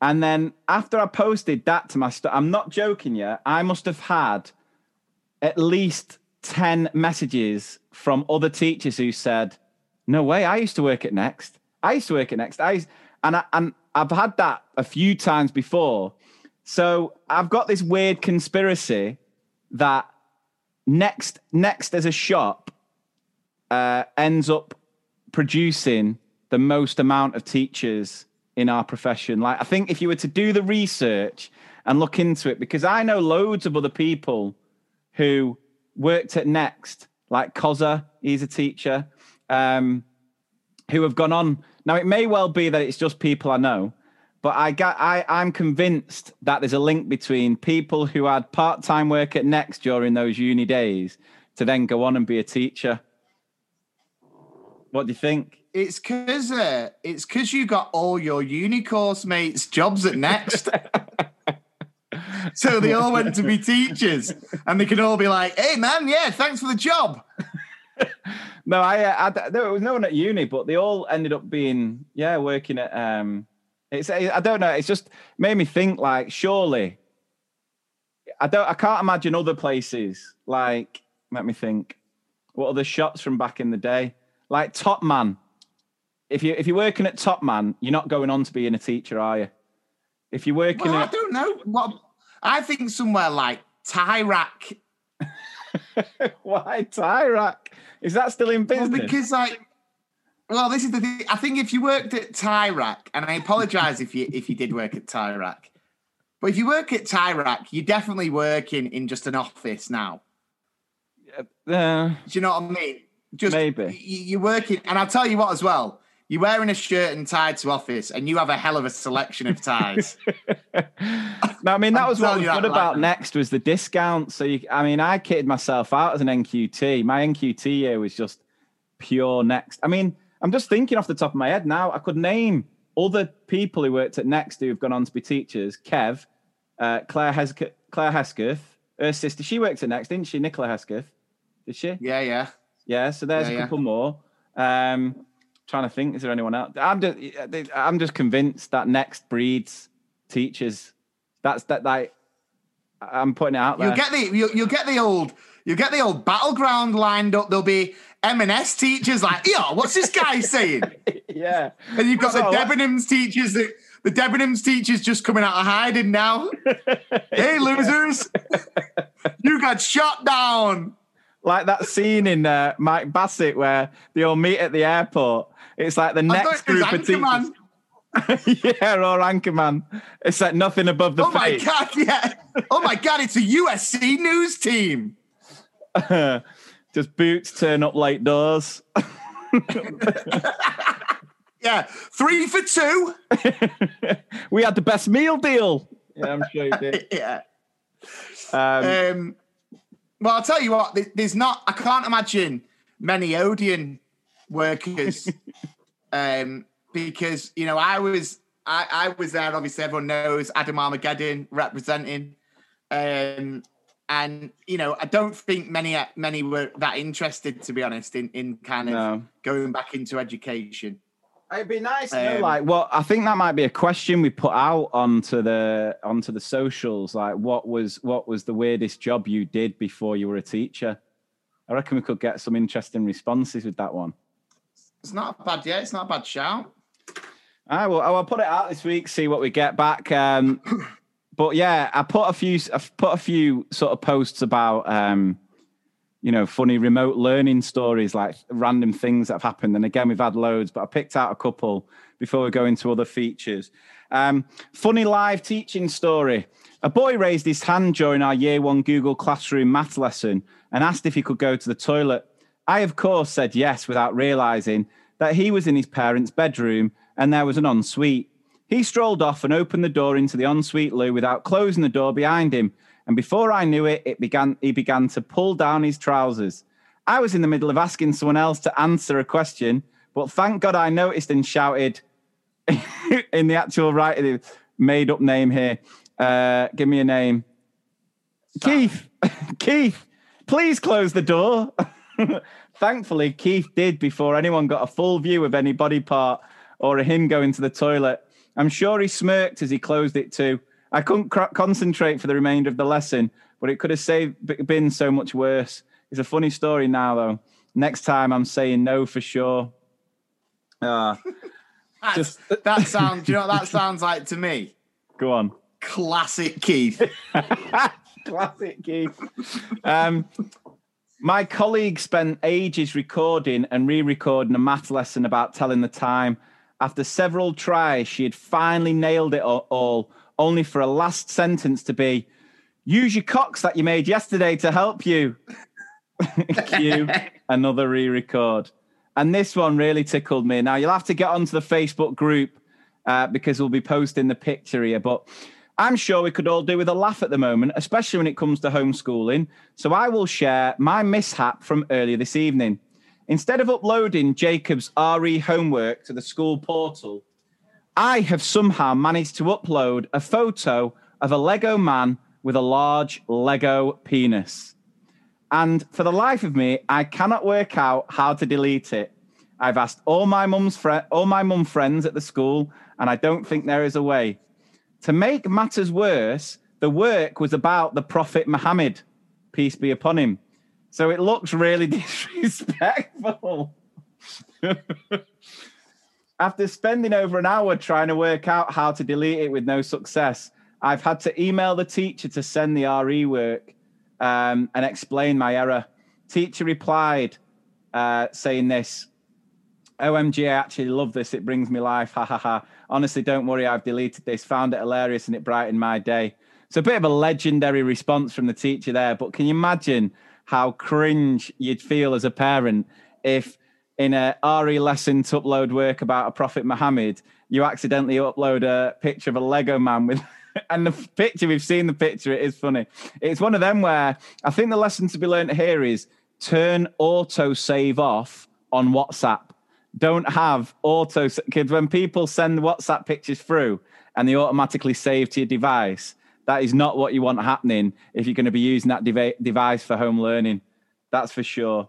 Speaker 2: And then after I posted that to my, st- I'm not joking yet, I must have had at least 10 messages from other teachers who said, No way, I used to work at Next. I used to work at Next. I used, and, I, and I've had that a few times before. So I've got this weird conspiracy that Next, Next as a shop uh, ends up producing the most amount of teachers in our profession. Like, I think if you were to do the research and look into it, because I know loads of other people who worked at Next, like Koza, he's a teacher, um, who have gone on Now it may well be that it's just people I know, but I got I I'm convinced that there's a link between people who had part time work at Next during those uni days to then go on and be a teacher. What do you think?
Speaker 3: It's because uh, it's because you got all your uni course mates jobs at Next. so they all went to be teachers, and they can all be like, "Hey, man, yeah, thanks for the job."
Speaker 2: No, I, uh, I there was no one at uni, but they all ended up being yeah working at. um It's I don't know. It's just made me think like surely. I don't. I can't imagine other places like. Let me think. What are the shots from back in the day? Like Top Man. If you if you're working at Top Man, you're not going on to being a teacher, are you? If you're working
Speaker 3: Well, I don't know. What I think somewhere like Tie Rack,
Speaker 2: why Tie Rack? Is that still in business?
Speaker 3: well, because like, well, this is the thing. I think if you worked at Tie Rack, and I apologize if you if you did work at Tie Rack, but if you work at Tie Rack, you're definitely working in just an office now.
Speaker 2: Uh,
Speaker 3: Do you know what I mean? Just
Speaker 2: Maybe.
Speaker 3: you're working, and I'll tell you what as well. You're wearing a shirt and tie to office, and you have a hell of a selection of ties.
Speaker 2: no, I mean that was what was good about
Speaker 3: now.
Speaker 2: Next was the discount. So you, I mean, I kitted myself out as an NQT. My NQT year was just pure Next. I mean, I'm just thinking off the top of my head now. I could name other people who worked at Next who've gone on to be teachers. Kev, uh, Claire Hesk- Claire Hesketh, her sister. She worked at Next, didn't she? Nicola Hesketh, did she?
Speaker 3: yeah, yeah.
Speaker 2: Yeah, so there's
Speaker 3: Yeah,
Speaker 2: a
Speaker 3: yeah.
Speaker 2: couple more. Um, trying to think, is there anyone else? I'm just, I'm just convinced that next breeds teachers. That's that. Like, I'm putting it out there.
Speaker 3: You'll get the you'll, you'll get the old you'll get the old battleground lined up. There'll be M&S teachers like, yo, what's this guy saying?
Speaker 2: yeah,
Speaker 3: And you've got the
Speaker 2: So what-
Speaker 3: Debenhams teachers that the Debenhams teachers just coming out of hiding now. hey, losers, you got shot down.
Speaker 2: like that scene in uh, Mike Bassett where they all meet at the airport. It's like the next
Speaker 3: thought it was
Speaker 2: group of teachers. Yeah, or Anchorman. It's like nothing above the
Speaker 3: Oh my
Speaker 2: face.
Speaker 3: god, yeah. Oh my god, it's a USC news team.
Speaker 2: Just boots turn up late doors.
Speaker 3: Yeah, three for two.
Speaker 2: we had the best meal deal. Yeah, I'm sure you did.
Speaker 3: Yeah.
Speaker 2: Um,
Speaker 3: Um, well, I'll tell you what. There's not. I can't imagine many Odeon workers, um, because you know I was I, I was there. Obviously, everyone knows Adam Armageddon representing, um, and you know I don't think many many were that interested, to be honest, in in kind of
Speaker 2: No.
Speaker 3: going back into education.
Speaker 2: It'd be nice to know,
Speaker 3: Um,
Speaker 2: like, well, I think that might be a question we put out onto the onto the socials. Like, what was what was the weirdest job you did before you were a teacher? I reckon we could get some interesting responses with that one.
Speaker 3: It's not a bad. Yeah, it's not a bad shout.
Speaker 2: I will. I will put it out this week. See what we get back. Um, but yeah, I put a few. I've put a few sort of posts about, um, you know, funny remote learning stories, like random things that have happened. And again, we've had loads, but I picked out a couple before we go into other features. Um, funny live teaching story. A boy raised his hand during our year one Google Classroom math lesson and asked if he could go to the toilet. I, of course, said yes without realizing that he was in his parents' bedroom and there was an ensuite. He strolled off and opened the door into the ensuite loo without closing the door behind him. And before I knew it, it began he began to pull down his trousers. I was in the middle of asking someone else to answer a question, but thank God I noticed and shouted in the actual right made up name here. Uh, give me a name. Keith. Keith, please close the door. Thankfully, Keith did before anyone got a full view of any body part or him going to the toilet. I'm sure he smirked as he closed it too. I couldn't cr- concentrate for the remainder of the lesson, but it could have saved, been so much worse. It's a funny story now, though. Next time, I'm saying no for sure. Ah, Just-
Speaker 3: that sounds. Do you know what that sounds like to me?
Speaker 2: go on.
Speaker 3: Classic Keith.
Speaker 2: Classic Keith. Um, my colleague spent ages recording and re recording a math lesson about telling the time. After several tries, she had finally nailed it all, only for a last sentence to be use your cocks that you made yesterday to help you. Cue another re record. And this one really tickled me. Now, you'll have to get onto the Facebook group uh, because we'll be posting the picture here. But I'm sure we could all do with a laugh at the moment, especially when it comes to homeschooling. So I will share my mishap from earlier this evening. Instead of uploading Jacob's RE homework to the school portal, I have somehow managed to upload a photo of a Lego man with a large Lego penis. And for the life of me, I cannot work out how to delete it. I've asked all my mum's all my mum friends at the school, and I don't think there is a way. To make matters worse, the work was about the Prophet Muhammad, peace be upon him. So it looks really disrespectful. After spending over an hour trying to work out how to delete it with no success, I've had to email the teacher to send the RE work um, and explain my error. Teacher replied uh, saying this OMG, I actually love this. It brings me life. Ha ha ha. Honestly, don't worry. I've deleted this. Found it hilarious and it brightened my day. So a bit of a legendary response from the teacher there. But can you imagine how cringe you'd feel as a parent if in a RE lesson to upload work about a Prophet Muhammad, you accidentally upload a picture of a Lego man with and the picture we've seen the picture, it is funny. It's one of them where I think the lesson to be learned here is turn auto save off on WhatsApp don't have auto kids when people send WhatsApp pictures through and they automatically save to your device, that is not what you want happening if you're going to be using that device for home learning. That's for sure.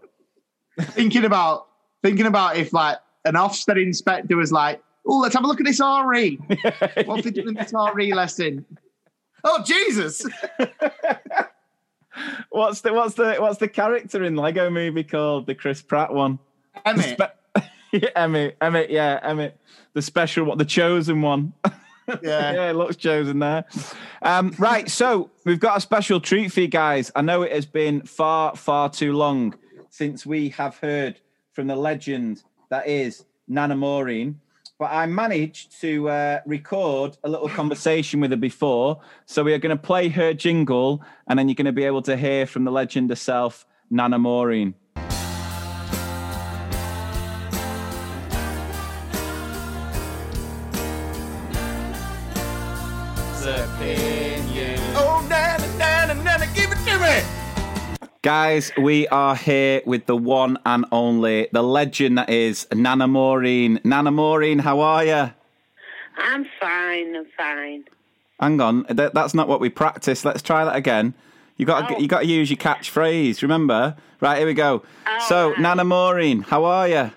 Speaker 3: thinking about thinking about if like an Ofsted inspector was like, "Oh, let's have a look at this RE. What if they doing this RE lesson?" Oh Jesus!
Speaker 2: What's the what's the what's the character in Lego movie called the Chris Pratt one?
Speaker 3: Emmet.
Speaker 2: Spe- Emmet, Emmet, yeah, Emmet, the special one, the chosen one.
Speaker 3: Yeah.
Speaker 2: yeah, it looks chosen there. Um, right, so we've got a special treat for you guys. I know it has been far, far too long since we have heard from the legend that is Nana Maureen, but I managed to uh, record a little conversation with her before. So we are going to play her jingle, and then you're going to be able to hear from the legend herself, Nana Maureen. Guys, we are here with the one and only, the legend that is Nana Maureen. Nana Maureen, how are you?
Speaker 5: I'm fine. I'm fine.
Speaker 2: Hang on, that, that's not what we practice. Let's try that again. You got to
Speaker 5: Oh.
Speaker 2: you got to use your catchphrase. Remember? Right, here we go. so,
Speaker 5: right.
Speaker 2: Nana Maureen, how are you?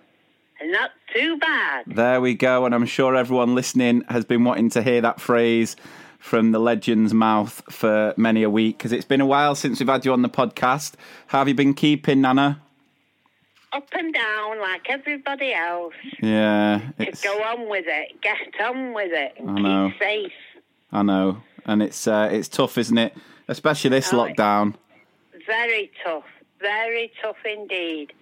Speaker 5: Not too bad.
Speaker 2: There we go, and I'm sure everyone listening has been wanting to hear that phrase from the legend's mouth for many a week because it's been a while since we've had you on the podcast. How have you been keeping, Nana?
Speaker 5: Up and down like everybody else.
Speaker 2: Yeah, it's,
Speaker 5: go on with it. Get on with it. And
Speaker 2: I know.
Speaker 5: keep safe.
Speaker 2: I know, and it's uh, it's tough, isn't it? Especially this
Speaker 5: Oh,
Speaker 2: lockdown.
Speaker 5: Very tough. Very tough indeed.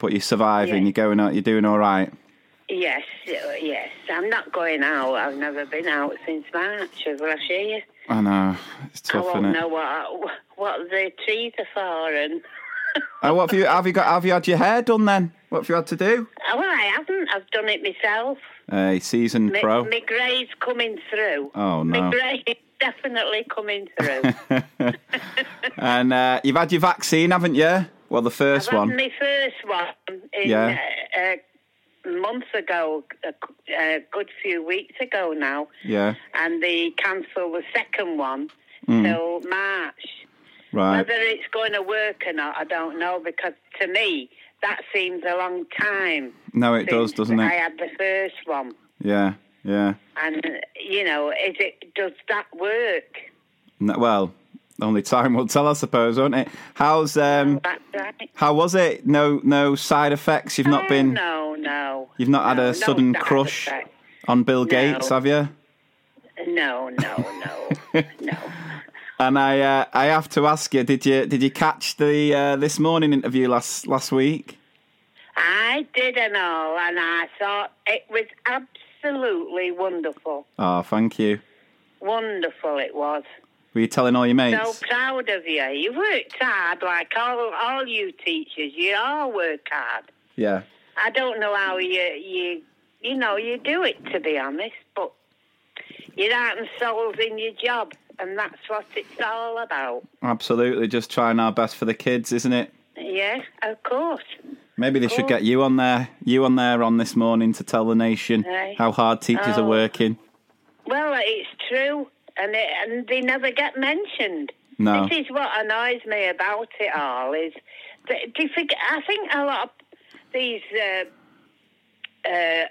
Speaker 2: But you're surviving.
Speaker 5: Yeah.
Speaker 2: You're going out. You're doing all right.
Speaker 5: Yes, yes. I'm not going out. I've never been out since March of last year.
Speaker 2: I know. It's tough, I won't
Speaker 5: know what what the trees are for. And
Speaker 2: Oh, what have you have you got? Have you had your hair done then? What have you had to do?
Speaker 5: oh, well, I haven't. I've done it myself.
Speaker 2: A seasoned
Speaker 5: My,
Speaker 2: pro.
Speaker 5: my grey's coming through.
Speaker 2: Oh,
Speaker 5: My
Speaker 2: no.
Speaker 5: grey is definitely coming through.
Speaker 2: and uh, you've had your vaccine, haven't you? Well, the 1st
Speaker 5: I've
Speaker 2: one.
Speaker 5: my first one in,
Speaker 2: Yeah.
Speaker 5: uh, uh, months ago, a, a good few weeks ago now,
Speaker 2: Yeah.
Speaker 5: and they cancelled the second one
Speaker 2: Mm.
Speaker 5: till March.
Speaker 2: Right.
Speaker 5: Whether it's going to work or not, I don't know, because to me, that seems a long time.
Speaker 2: No, it does, doesn't it?
Speaker 5: I had the first one.
Speaker 2: Yeah. Yeah.
Speaker 5: And, you know, is it does that work?
Speaker 2: No, well, only time will tell, I suppose, won't it? How's um?
Speaker 5: Right.
Speaker 2: How was it? No, no side effects. You've not
Speaker 5: Oh,
Speaker 2: been.
Speaker 5: No, no.
Speaker 2: You've not had a
Speaker 5: no
Speaker 2: sudden crush
Speaker 5: effect.
Speaker 2: on Bill Gates, have you?
Speaker 5: No, no, no, no.
Speaker 2: And I, uh, I have to ask you, did you, did you catch the uh, this morning interview last last week?
Speaker 5: I did and all, and I thought it was absolutely wonderful.
Speaker 2: Oh, thank you.
Speaker 5: Wonderful it was.
Speaker 2: Were you telling all your mates?
Speaker 5: So proud of you. You worked hard, like all all you teachers. You all work hard.
Speaker 2: Yeah,
Speaker 5: I don't know how you you you know you do it to be honest, but you're heart and soul's in your job, and that's what it's all about.
Speaker 2: Absolutely, just trying our best for the kids, isn't it?
Speaker 5: Yeah, of course.
Speaker 2: Maybe they should get you on there, you on there on this morning to tell the nation how hard teachers are
Speaker 5: Oh.
Speaker 2: working.
Speaker 5: Well, it's true, and it, and they never get mentioned.
Speaker 2: No.
Speaker 5: This is what annoys me about it all is that do forget, I think a lot of these uh, uh,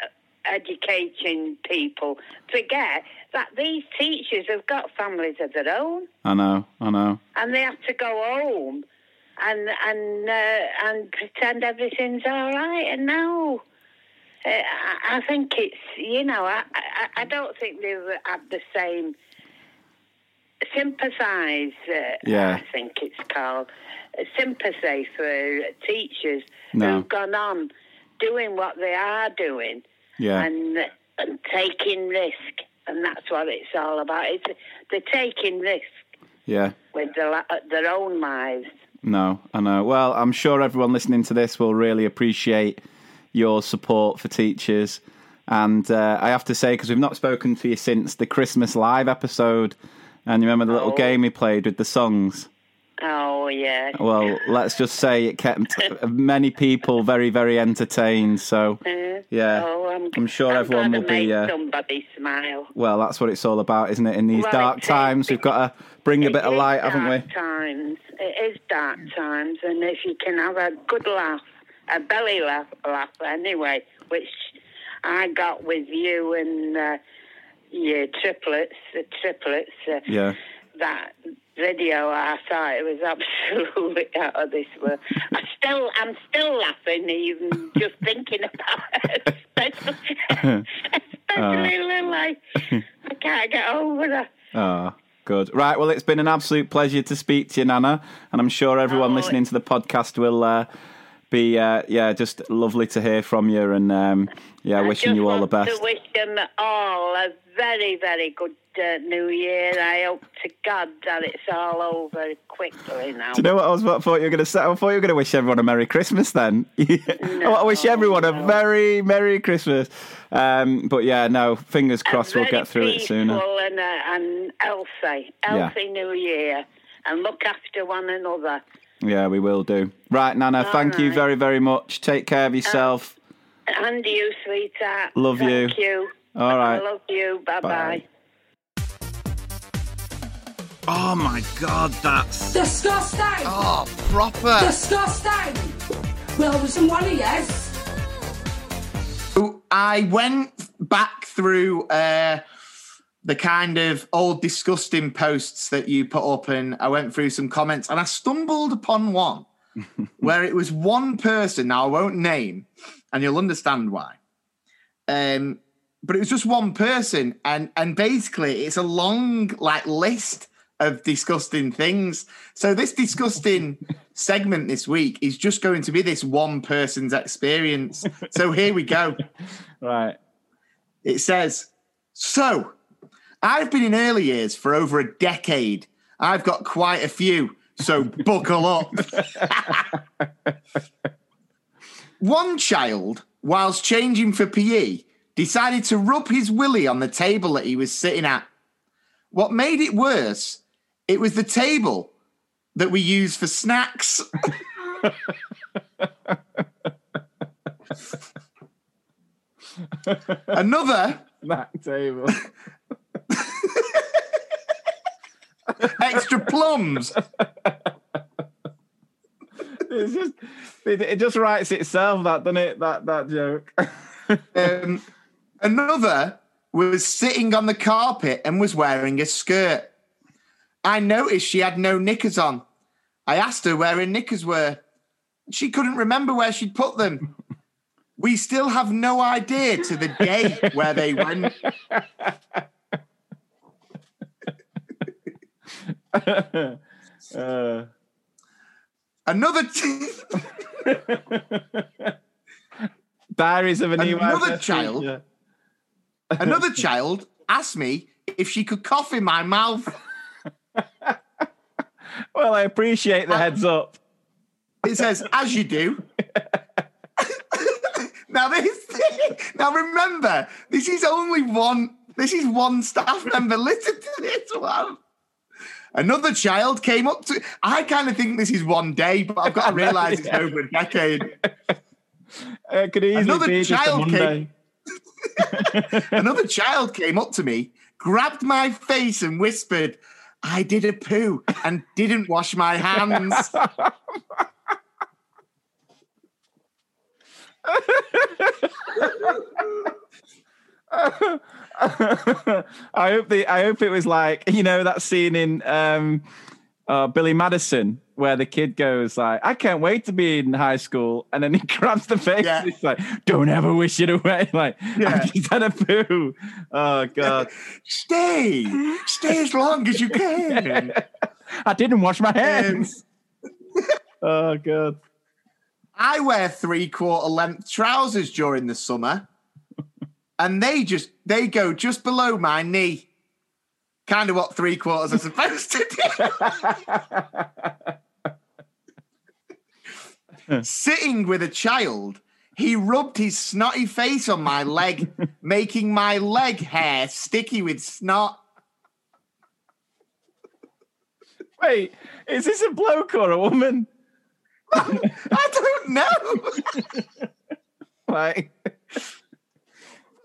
Speaker 5: education people forget that these teachers have got families of their own
Speaker 2: I know, I know.
Speaker 5: and they have to go home and and uh, and pretend everything's all right. And now, uh, I, I think it's you know I, I I don't think they at the same sympathise. Uh,
Speaker 2: Yeah.
Speaker 5: I think it's called uh, sympathy for teachers
Speaker 2: No.
Speaker 5: who've gone on doing what they are doing
Speaker 2: Yeah,
Speaker 5: and and taking risk, and that's what it's all about. It's they're taking risk
Speaker 2: yeah.
Speaker 5: with their, their own lives.
Speaker 2: No, I know. Well, I'm sure everyone listening to this will really appreciate your support for teachers. And uh, I have to say, because we've not spoken to you since the Christmas Live episode, and you remember the little
Speaker 5: Oh.
Speaker 2: game we played with the songs?
Speaker 5: Oh yeah.
Speaker 2: Well, let's just say it kept many people very, very entertained. So, yeah,
Speaker 5: Oh, I'm,
Speaker 2: I'm sure
Speaker 5: I'm
Speaker 2: everyone will be. Uh,
Speaker 5: somebody smile.
Speaker 2: well, that's what it's all about, isn't it? In these
Speaker 5: Well,
Speaker 2: dark times, we've got to bring a bit of light, haven't we?
Speaker 5: dark Times. It is dark times, and if you can have a good laugh, a belly laugh, laugh anyway, which I got with you and uh, your triplets, the triplets. Uh,
Speaker 2: Yeah.
Speaker 5: that video, I thought it was absolutely out of this world. I still, I'm still laughing even just thinking about it. Especially, especially Lily. I can't get over her.
Speaker 2: Oh, good. Right. Well, it's been an absolute pleasure to speak to you, Nana, and I'm sure everyone
Speaker 5: Oh,
Speaker 2: listening to the podcast will uh, be, uh, yeah, just lovely to hear from you, and um, yeah,
Speaker 5: I
Speaker 2: wishing you all the best.
Speaker 5: To wish them all a very, very good uh, New Year. I hope to God that it's all over quickly now.
Speaker 2: Do you know what I was? What I thought you were going to say? I thought you were going to wish everyone a Merry Christmas. Then I wish everyone a very Merry Christmas. Um, but yeah, no, fingers crossed we'll get through it sooner.
Speaker 5: And, uh, and healthy, healthy New Year, and look after one another.
Speaker 2: Yeah, we will do. Right, Nana. thank you very, very much. Take care of yourself.
Speaker 5: And you, sweetheart.
Speaker 2: Love you.
Speaker 5: Thank you.
Speaker 2: All right.
Speaker 5: I love you. Bye
Speaker 2: Bye.
Speaker 5: bye.
Speaker 2: oh my God, that's
Speaker 6: Disgusting!
Speaker 1: Oh, proper.
Speaker 6: Disgusting! Well, there's some one of yes.
Speaker 3: I went back through uh, the kind of old disgusting posts that you put up, and I went through some comments, and I stumbled upon one where it was one person. Now I won't name, and you'll understand why. Um, but it was just one person, and and basically it's a long like list of disgusting things. So this disgusting segment this week is just going to be this one person's experience. So here we go.
Speaker 2: right.
Speaker 3: It says, So, I've been in early years for over a decade. I've got quite a few, so buckle up. One child, whilst changing for PE, decided to rub his willy on the table that he was sitting at. What made it worse, it was the table that we use for snacks. Another
Speaker 2: Snack table.
Speaker 3: extra plums.
Speaker 2: it's just it, it just writes itself that doesn't it that that joke
Speaker 3: Um, another was sitting on the carpet and was wearing a skirt. I noticed she had no knickers on. I asked her where her knickers were. She couldn't remember where she'd put them. We still have no idea to the day where they went.
Speaker 2: uh,
Speaker 3: Another t-
Speaker 2: of an
Speaker 3: Another child? another child asked me if she could cough in my mouth.
Speaker 2: well i appreciate the heads up
Speaker 3: It says, as you do. Now this, now remember, this is only one. This is one staff member. Listen to this one. Another child came up to. I kind of think this is one day, but I've got to realise it's over a decade.
Speaker 2: It uh, could easily
Speaker 3: Another
Speaker 2: be
Speaker 3: child
Speaker 2: Monday.
Speaker 3: Another child came up to me, grabbed my face, and whispered, "I did a poo and didn't wash my hands."
Speaker 2: I hope the I hope it was like you know that scene in um, uh, Billy Madison where the kid goes like, "I can't wait to be in high school," and then he grabs the face.
Speaker 3: Yeah.
Speaker 2: and It's like, "Don't ever wish it away." Like,
Speaker 3: Yeah.
Speaker 2: I just had a poo. Oh god,
Speaker 3: stay, stay as long as you can.
Speaker 2: I didn't wash my
Speaker 3: Um,
Speaker 2: hands. oh god.
Speaker 3: I wear three quarter length trousers during the summer, and they just they go just below my knee. Kind of what three quarters are supposed to do. Sitting with a child, he rubbed his snotty face on my leg, making my leg hair sticky with snot.
Speaker 2: Wait, is this a bloke or a woman?
Speaker 3: I don't know.
Speaker 2: Like,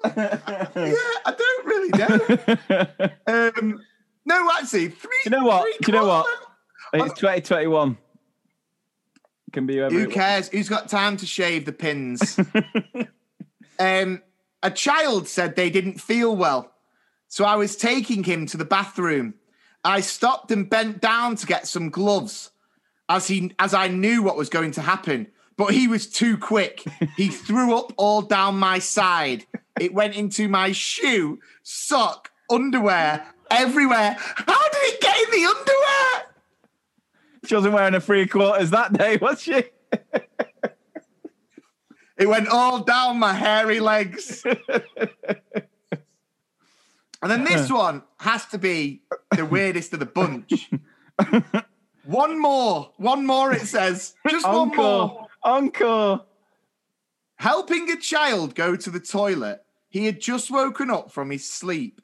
Speaker 3: yeah, I don't really know. Um, no, actually, three.
Speaker 2: you know what? Do you know what? It's 2021. Can be whoever
Speaker 3: Who cares? Who's got time to shave the pins? um, a child said they didn't feel well, so I was taking him to the bathroom. I stopped and bent down to get some gloves, as he as I knew what was going to happen. But he was too quick. He threw up all down my side. It went into my shoe, sock, underwear, everywhere. How did it get in the underwear?
Speaker 2: She wasn't wearing a three quarters that day, was she?
Speaker 3: It went all down my hairy legs. and then this one has to be the weirdest of the bunch. one more, one more, it says. Just one more.
Speaker 2: Encore.
Speaker 3: Helping a child go to the toilet. He had just woken up from his sleep.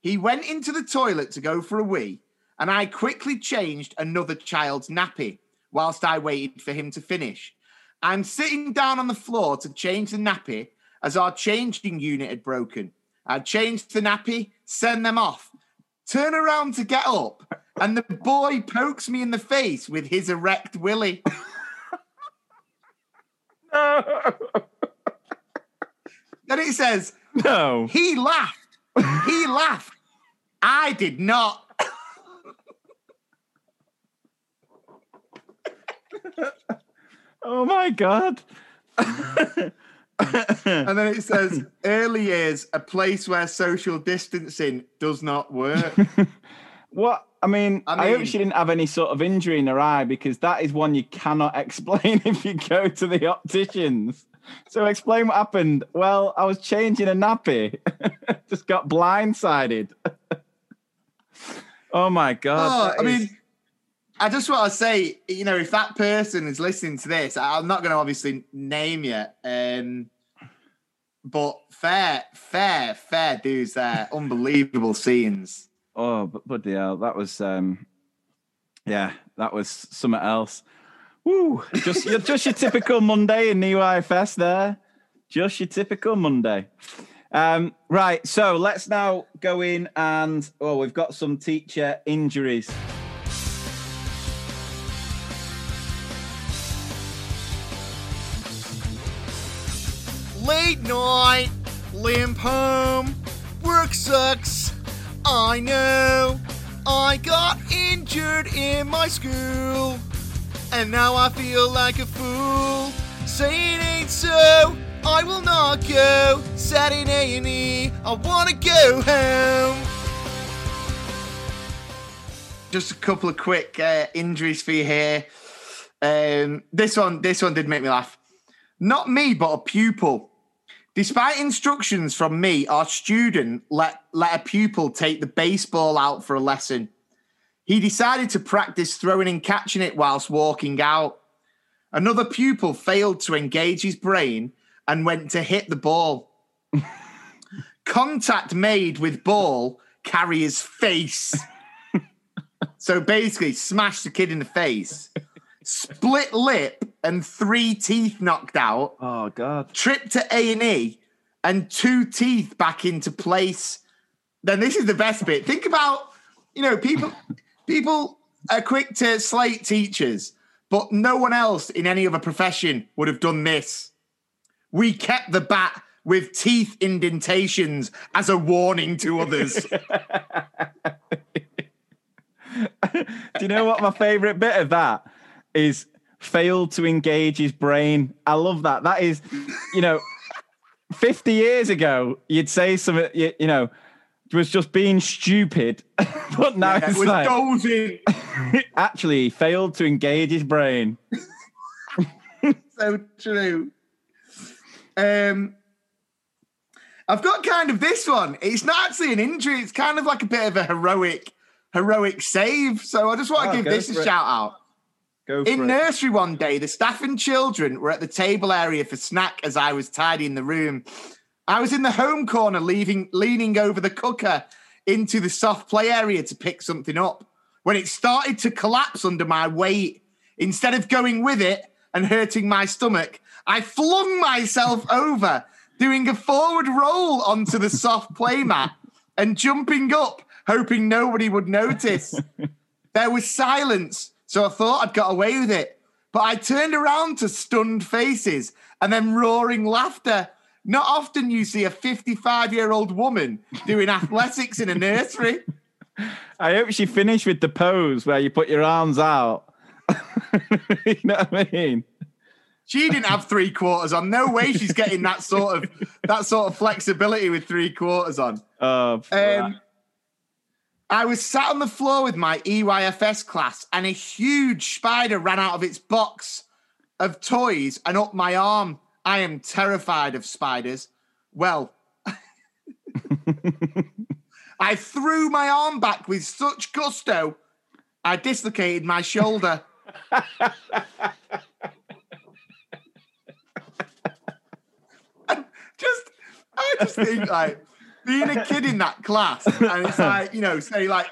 Speaker 3: He went into the toilet to go for a wee, and I quickly changed another child's nappy whilst I waited for him to finish. I'm sitting down on the floor to change the nappy as our changing unit had broken. I changed the nappy, send them off, turn around to get up, and the boy pokes me in the face with his erect willy. no. Then it says,
Speaker 2: No.
Speaker 3: He laughed. He laughed. I did not.
Speaker 2: Oh my god.
Speaker 3: And then it says, early years, a place where social distancing does not work.
Speaker 2: What? I mean,
Speaker 3: I
Speaker 2: I, hope she didn't have any sort of injury in her eye because that is one you cannot explain if you go to the opticians. So explain what happened. Well, I was changing a nappy, just got blindsided. oh my god!
Speaker 3: Oh, I
Speaker 2: is-
Speaker 3: mean, I just want to say, you know, if that person is listening to this, I'm not going to obviously name you, um, but fair, fair, fair dudes there. Unbelievable scenes.
Speaker 2: oh, but bloody hell, that was um, yeah, that was something else. Woo! Just your- just your typical Monday in the EYFS there. Just your typical Monday. Um, right, so let's now go in and oh, we've got some teacher injuries.
Speaker 3: Late night, limp home, work sucks. I know. I got injured in my school, and now I feel like a fool. Say it ain't so. I will not go. Sat in A and E. I wanna go home. Just a couple of quick uh, injuries for you here. Um, this one, this one did make me laugh. Not me, but a pupil. Despite instructions from me, our student let, let a pupil take the baseball out for a lesson. He decided to practice throwing and catching it whilst walking out. Another pupil failed to engage his brain and went to hit the ball. Contact made with ball carrier's face. so basically, smashed the kid in the face. Split lip and three teeth knocked out.
Speaker 2: Oh God.
Speaker 3: Trip to A and E, and two teeth back into place. Then this is the best bit. Think about, you know, people people are quick to slate teachers, but no one else in any other profession would have done this. We kept the bat with teeth indentations as a warning to others.
Speaker 2: Do you know what my favorite bit of that is? Failed to engage his brain. I love that. That is, you know, 50 years ago, you'd say something, you, you know, was just being stupid. but now
Speaker 3: it
Speaker 2: it's
Speaker 3: was
Speaker 2: like,
Speaker 3: dozing.
Speaker 2: actually, he failed to engage his brain.
Speaker 3: so true. Um, I've got kind of this one. It's not actually an injury. It's kind of like a bit of a heroic, heroic save. So I just want to
Speaker 2: Oh,
Speaker 3: give this a
Speaker 2: it.
Speaker 3: shout out.
Speaker 2: Go
Speaker 3: In
Speaker 2: it.
Speaker 3: nursery one day, the staff and children were at the table area for snack as I was tidying the room. I was in the home corner, leaving, leaning over the cooker into the soft play area to pick something up. When it started to collapse under my weight, instead of going with it and hurting my stomach, I flung myself over, doing a forward roll onto the soft play mat and jumping up, hoping nobody would notice. There was silence, so I thought I'd got away with it. But I turned around to stunned faces and then roaring laughter. Not often you see a 55 year old woman doing athletics in a nursery.
Speaker 2: I hope she finished with the pose where you put your arms out. you know what I mean?
Speaker 3: She didn't have three quarters on. No way she's getting that sort of that sort of flexibility with three quarters on.
Speaker 2: Oh,
Speaker 3: Um, I was sat on the floor with my EYFS class, and a huge spider ran out of its box of toys and up my arm. I am terrified of spiders. Well, I threw my arm back with such gusto, I dislocated my shoulder. Just, I just think like being a kid in that class, and it's like you know, say like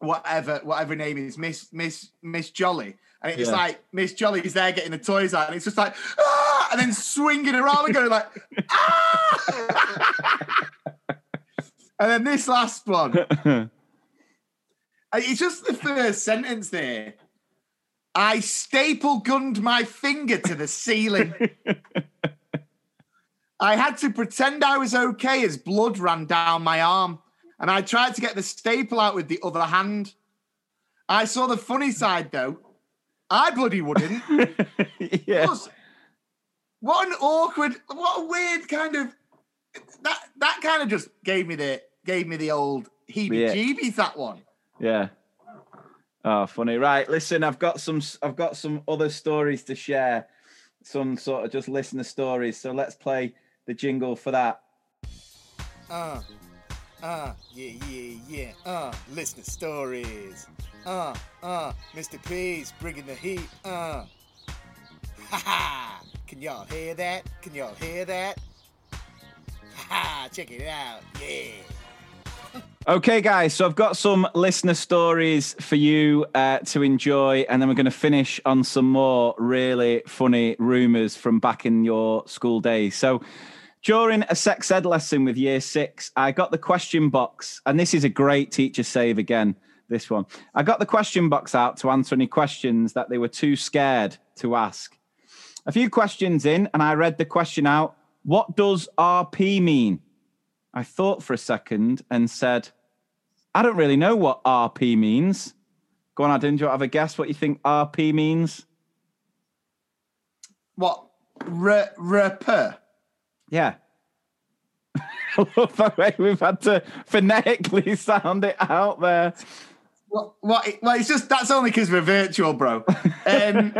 Speaker 3: whatever, whatever name is, Miss Miss Miss Jolly, and it's
Speaker 2: Yeah.
Speaker 3: like Miss Jolly is there getting the toys out, and it's just like ah, and then swinging around and going like ah, and then this last one. It's just the first sentence there. I staple gunned my finger to the ceiling. I had to pretend I was okay as blood ran down my arm, and I tried to get the staple out with the other hand. I saw the funny side though. I bloody wouldn't.
Speaker 2: yeah.
Speaker 3: Plus, what an awkward, what a weird kind of that that kind of just gave me the gave me the old heebie-jeebies. That one.
Speaker 2: Yeah. Oh, funny. Right. Listen, I've got some. I've got some other stories to share. Some sort of just listener stories. So let's play the jingle for that.
Speaker 3: Uh, uh, yeah, yeah, yeah. Uh, listener stories. Uh, uh, Mr. P's bringing the heat. Uh. Ha ha! Can y'all hear that? Can y'all hear that? Ha ha! Check it out. Yeah.
Speaker 2: Okay, guys. So I've got some listener stories for you uh, to enjoy, and then we're going to finish on some more really funny rumors from back in your school days. So. During a sex ed lesson with year six, I got the question box, and this is a great teacher save again. This one. I got the question box out to answer any questions that they were too scared to ask. A few questions in, and I read the question out What does RP mean? I thought for a second and said, I don't really know what RP means. Go on, Adam, do you have a guess what you think RP means?
Speaker 3: What? R- r-
Speaker 2: Yeah. I love the way we've had to phonetically sound it out there.
Speaker 3: What? What? Well, it's just that's only because we're virtual, bro. Um,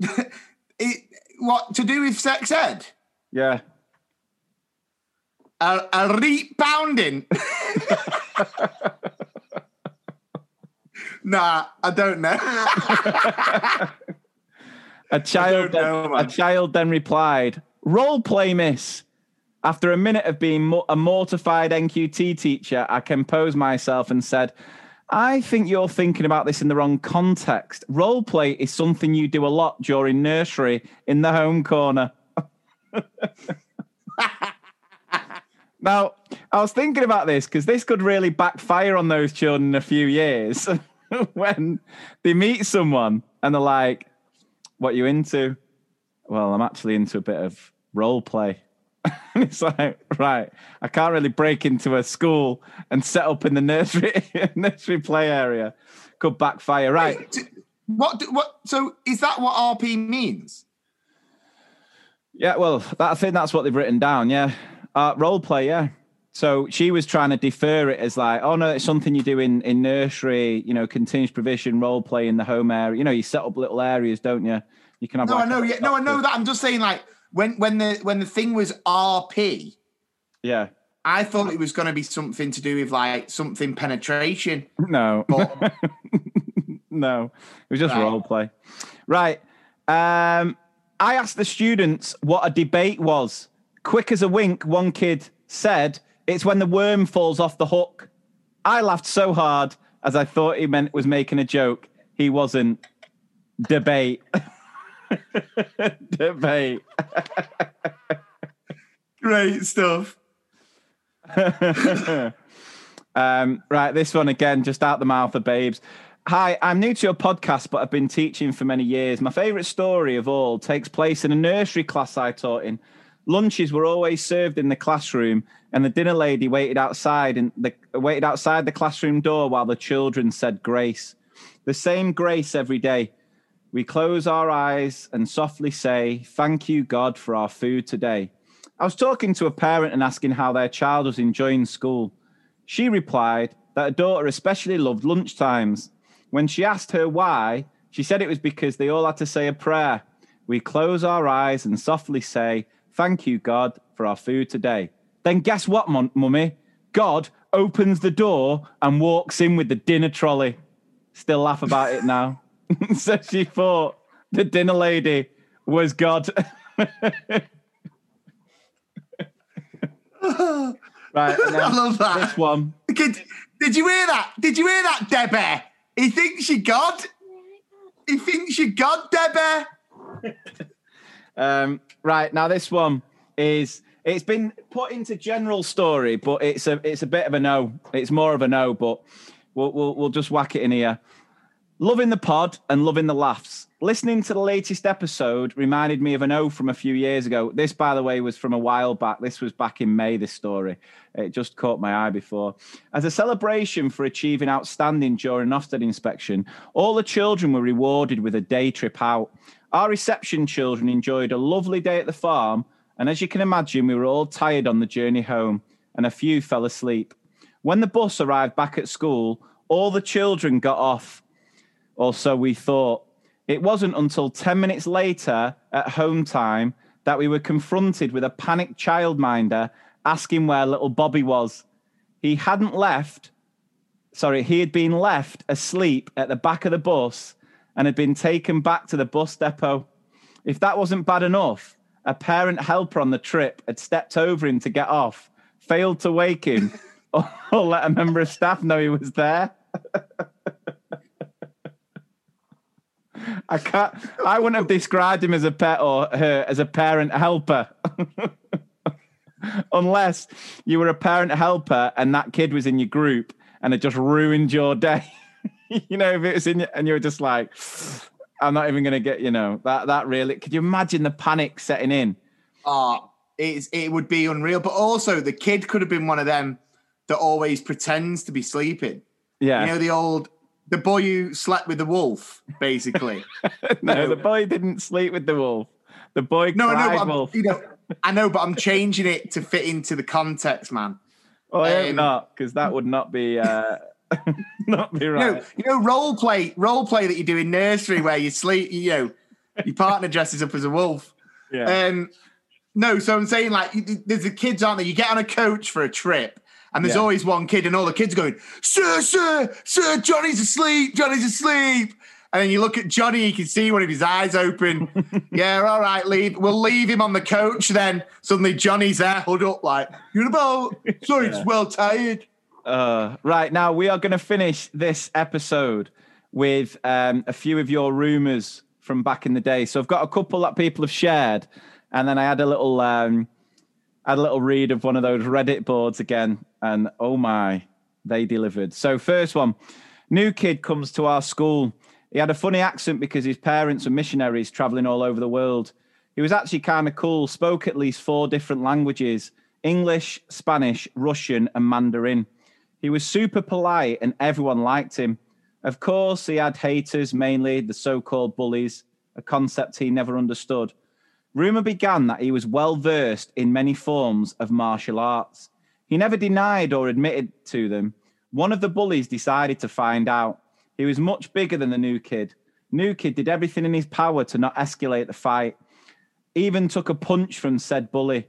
Speaker 3: it, what to do with sex ed?
Speaker 2: Yeah.
Speaker 3: A, a reap pounding. nah, I don't know.
Speaker 2: A child,
Speaker 3: know,
Speaker 2: then, a child then replied, "Role play, miss." After a minute of being a mortified NQT teacher, I composed myself and said, "I think you're thinking about this in the wrong context. Role play is something you do a lot during nursery in the home corner." now, I was thinking about this because this could really backfire on those children in a few years when they meet someone and they're like, what you into? Well, I'm actually into a bit of role play. and it's like, right, I can't really break into a school and set up in the nursery nursery play area. Could backfire, right?
Speaker 3: What? What? So is that what RP means?
Speaker 2: Yeah, well, that, I think that's what they've written down. Yeah, uh, role play. Yeah. So she was trying to defer it as like, oh no, it's something you do in in nursery. You know, continuous provision, role play in the home area. You know, you set up little areas, don't you? You can have.
Speaker 3: No,
Speaker 2: like
Speaker 3: I know. Yeah, no, I know that. I'm just saying, like when when the when the thing was RP,
Speaker 2: Yeah.
Speaker 3: I thought it was going to be something to do with like something penetration.
Speaker 2: No.
Speaker 3: But
Speaker 2: no, it was just
Speaker 3: Right.
Speaker 2: role play. Right. Um, I asked the students what a debate was. Quick as a wink, one kid said, It's when the worm falls off the hook. I laughed so hard as I thought he meant was making a joke. He wasn't. Debate. debate.
Speaker 3: great stuff.
Speaker 2: Um, right, this one again, just out the mouth of babes. Hi, I'm new to your podcast, but I've been teaching for many years. My favourite story of all takes place in a nursery class I taught in. Lunches were always served in the classroom, and the dinner lady waited outside and the waited outside the classroom door while the children said grace. The same grace every day. We close our eyes and softly say, Thank you, God, for our food today. I was talking to a parent and asking how their child was enjoying school. She replied that her daughter especially loved lunchtimes. When she asked her why, she said it was because they all had to say a prayer. We close our eyes and softly say, Thank you, God, for our food today. Then guess what, Mum- mummy? God opens the door and walks in with the dinner trolley. Still laugh about it now. so she thought the dinner lady was God. right.
Speaker 3: I love that.
Speaker 2: This one.
Speaker 3: Kid, did you hear that? Did you hear that, Debbie? He thinks you God. He thinks you God, Debbie.
Speaker 2: Um, right now, this one is it's been put into general story, but it's a it's a bit of a no. It's more of a no, but we'll we'll, we'll just whack it in here. Loving the pod and loving the laughs. Listening to the latest episode reminded me of an O from a few years ago. This, by the way, was from a while back. This was back in May, this story. It just caught my eye before. As a celebration for achieving outstanding during an Ofsted inspection, all the children were rewarded with a day trip out. Our reception children enjoyed a lovely day at the farm, and as you can imagine, we were all tired on the journey home, and a few fell asleep. When the bus arrived back at school, all the children got off or so we thought. It wasn't until 10 minutes later at home time that we were confronted with a panicked childminder asking where little Bobby was. He hadn't left, sorry, he had been left asleep at the back of the bus and had been taken back to the bus depot. If that wasn't bad enough, a parent helper on the trip had stepped over him to get off, failed to wake him, or, let a member of staff know he was there. I can't. I wouldn't have described him as a pet or her as a parent helper, unless you were a parent helper and that kid was in your group and it just ruined your day. you know, if it was in your, and you were just like, I'm not even going to get. You know that that really. Could you imagine the panic setting in?
Speaker 3: Oh, it's, it would be unreal. But also, the kid could have been one of them that always pretends to be sleeping.
Speaker 2: Yeah.
Speaker 3: You know, the old, the boy who slept with the wolf, basically.
Speaker 2: no, the boy didn't sleep with the wolf. The boy
Speaker 3: no, no,
Speaker 2: cried
Speaker 3: I'm,
Speaker 2: wolf.
Speaker 3: you know, I know, but I'm changing it to fit into the context, man.
Speaker 2: Oh, I hope
Speaker 3: um,
Speaker 2: not, because that would not be uh, not be
Speaker 3: You
Speaker 2: right.
Speaker 3: know, you know, role play, role play that you do in nursery where you sleep, you know, your partner dresses up as a wolf.
Speaker 2: yeah.
Speaker 3: Um, no, so I'm saying like there's the kids, aren't there? You get on a coach for a trip, and there's
Speaker 2: Yeah.
Speaker 3: always one kid, and all the kids are going, "Sir, sir, sir, Johnny's asleep, Johnny's asleep," And then you look at Johnny, you can see one of his eyes open. yeah, all right, leave. We'll leave him on the coach then. Suddenly Johnny's there, hood up, like, you're about, sorry, it's well tired.
Speaker 2: Uh, right now, we are going to finish this episode with um, a few of your rumors from back in the day. So I've got a couple that people have shared, and then I had a little, um, I had a little read of one of those Reddit boards again, and oh my, they delivered. So first one, new kid comes to our school. He had a funny accent because his parents were missionaries traveling all over the world. He was actually kind of cool, spoke at least four different languages English, Spanish, Russian, and Mandarin. He was super polite and everyone liked him. Of course, he had haters, mainly the so called bullies, a concept he never understood. Rumour began that he was well versed in many forms of martial arts. He never denied or admitted to them. One of the bullies decided to find out. He was much bigger than the new kid. New kid did everything in his power to not escalate the fight, even took a punch from said bully.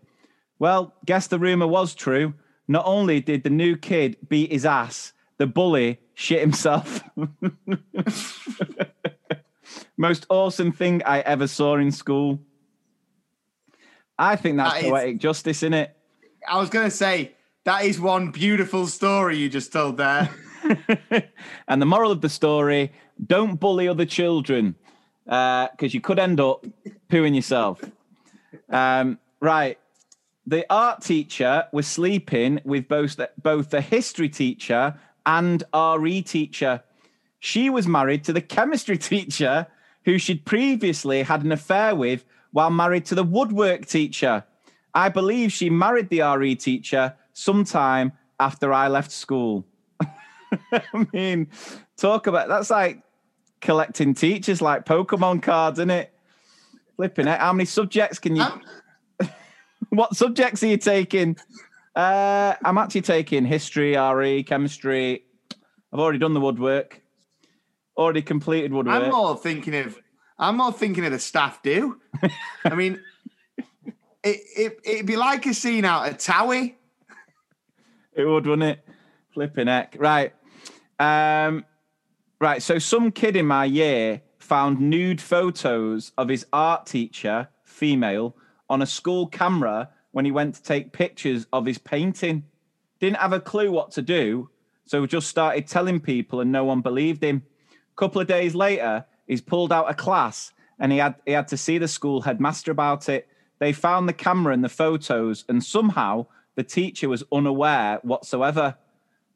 Speaker 2: Well, guess the rumor was true. Not only did the new kid beat his ass, the bully shit himself. Most awesome thing I ever saw in school. I think that's
Speaker 3: That is-
Speaker 2: poetic justice, isn't it?
Speaker 3: I was going to say, that is one beautiful story you just told there.
Speaker 2: and the moral of the story don't bully other children because you could end up pooing yourself. Um, right. The art teacher was sleeping with both the, both the history teacher and RE teacher. She was married to the chemistry teacher who she'd previously had an affair with while married to the woodwork teacher. I believe she married the RE teacher sometime after I left school. I mean, talk about that's like collecting teachers like Pokemon cards, isn't it? Flipping it. How many subjects can you? What subjects are you taking? Uh, I'm actually taking history, RE, chemistry. I've already done the woodwork. Already completed woodwork.
Speaker 3: I'm more thinking of I'm more thinking of the staff do. I mean, it, it it'd be like a scene out of Towie.
Speaker 2: It would, wouldn't it? Flipping heck. Right. Um, right. So some kid in my year found nude photos of his art teacher, female, on a school camera when he went to take pictures of his painting. Didn't have a clue what to do, so just started telling people and no one believed him. couple of days later, he's pulled out a class and he had he had to see the school headmaster about it. They found the camera and the photos, and somehow the teacher was unaware whatsoever.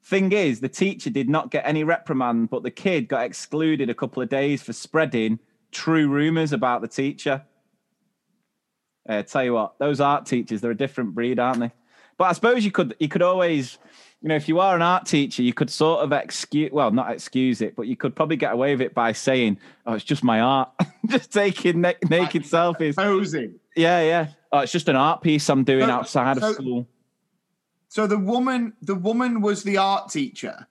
Speaker 2: Thing is, the teacher did not get any reprimand, but the kid got excluded a couple of days for spreading true rumors about the teacher. Uh, tell you what, those art teachers, they're a different breed, aren't they? But I suppose you could you could always, you know, if you are an art teacher, you could sort of excuse well, not excuse it, but you could probably get away with it by saying, "Oh, it's just my art," just taking na- naked selfies.
Speaker 3: Posing.
Speaker 2: Yeah, yeah. Oh, it's just an art piece I'm doing
Speaker 3: So-
Speaker 2: outside
Speaker 3: so-
Speaker 2: of school.
Speaker 3: So the woman, the woman was the art teacher,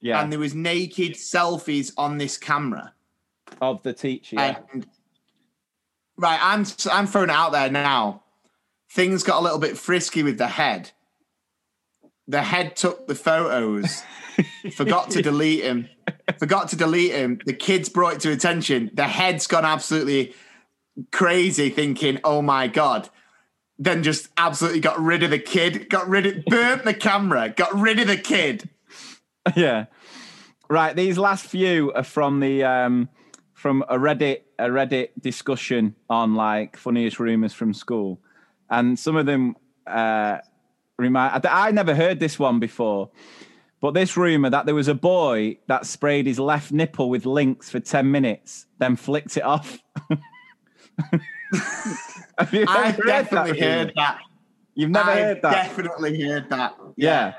Speaker 2: Yeah,
Speaker 3: and there was naked selfies on this camera.
Speaker 2: of the teacher. Yeah.
Speaker 3: And right, I'm I'm throwing it out there now. Things got a little bit frisky with the head. The head took the photos, forgot to delete him, forgot to delete him. The kids brought it to attention. The head's gone absolutely crazy, thinking, "Oh my god." Then just absolutely got rid of the kid, got rid of, burnt the camera, got rid of the kid.
Speaker 2: yeah. Right. These last few are from the um from a Reddit a Reddit discussion on like funniest rumors from school, and some of them uh remind. I I never heard this one before, but this rumor that there was a boy that sprayed his left nipple with Lynx for ten minutes, then flicked it off. Have you
Speaker 3: I
Speaker 2: ever
Speaker 3: definitely
Speaker 2: rumor?
Speaker 3: heard that.
Speaker 2: You've never
Speaker 3: I
Speaker 2: heard that.
Speaker 3: I've definitely heard that.
Speaker 2: yeah.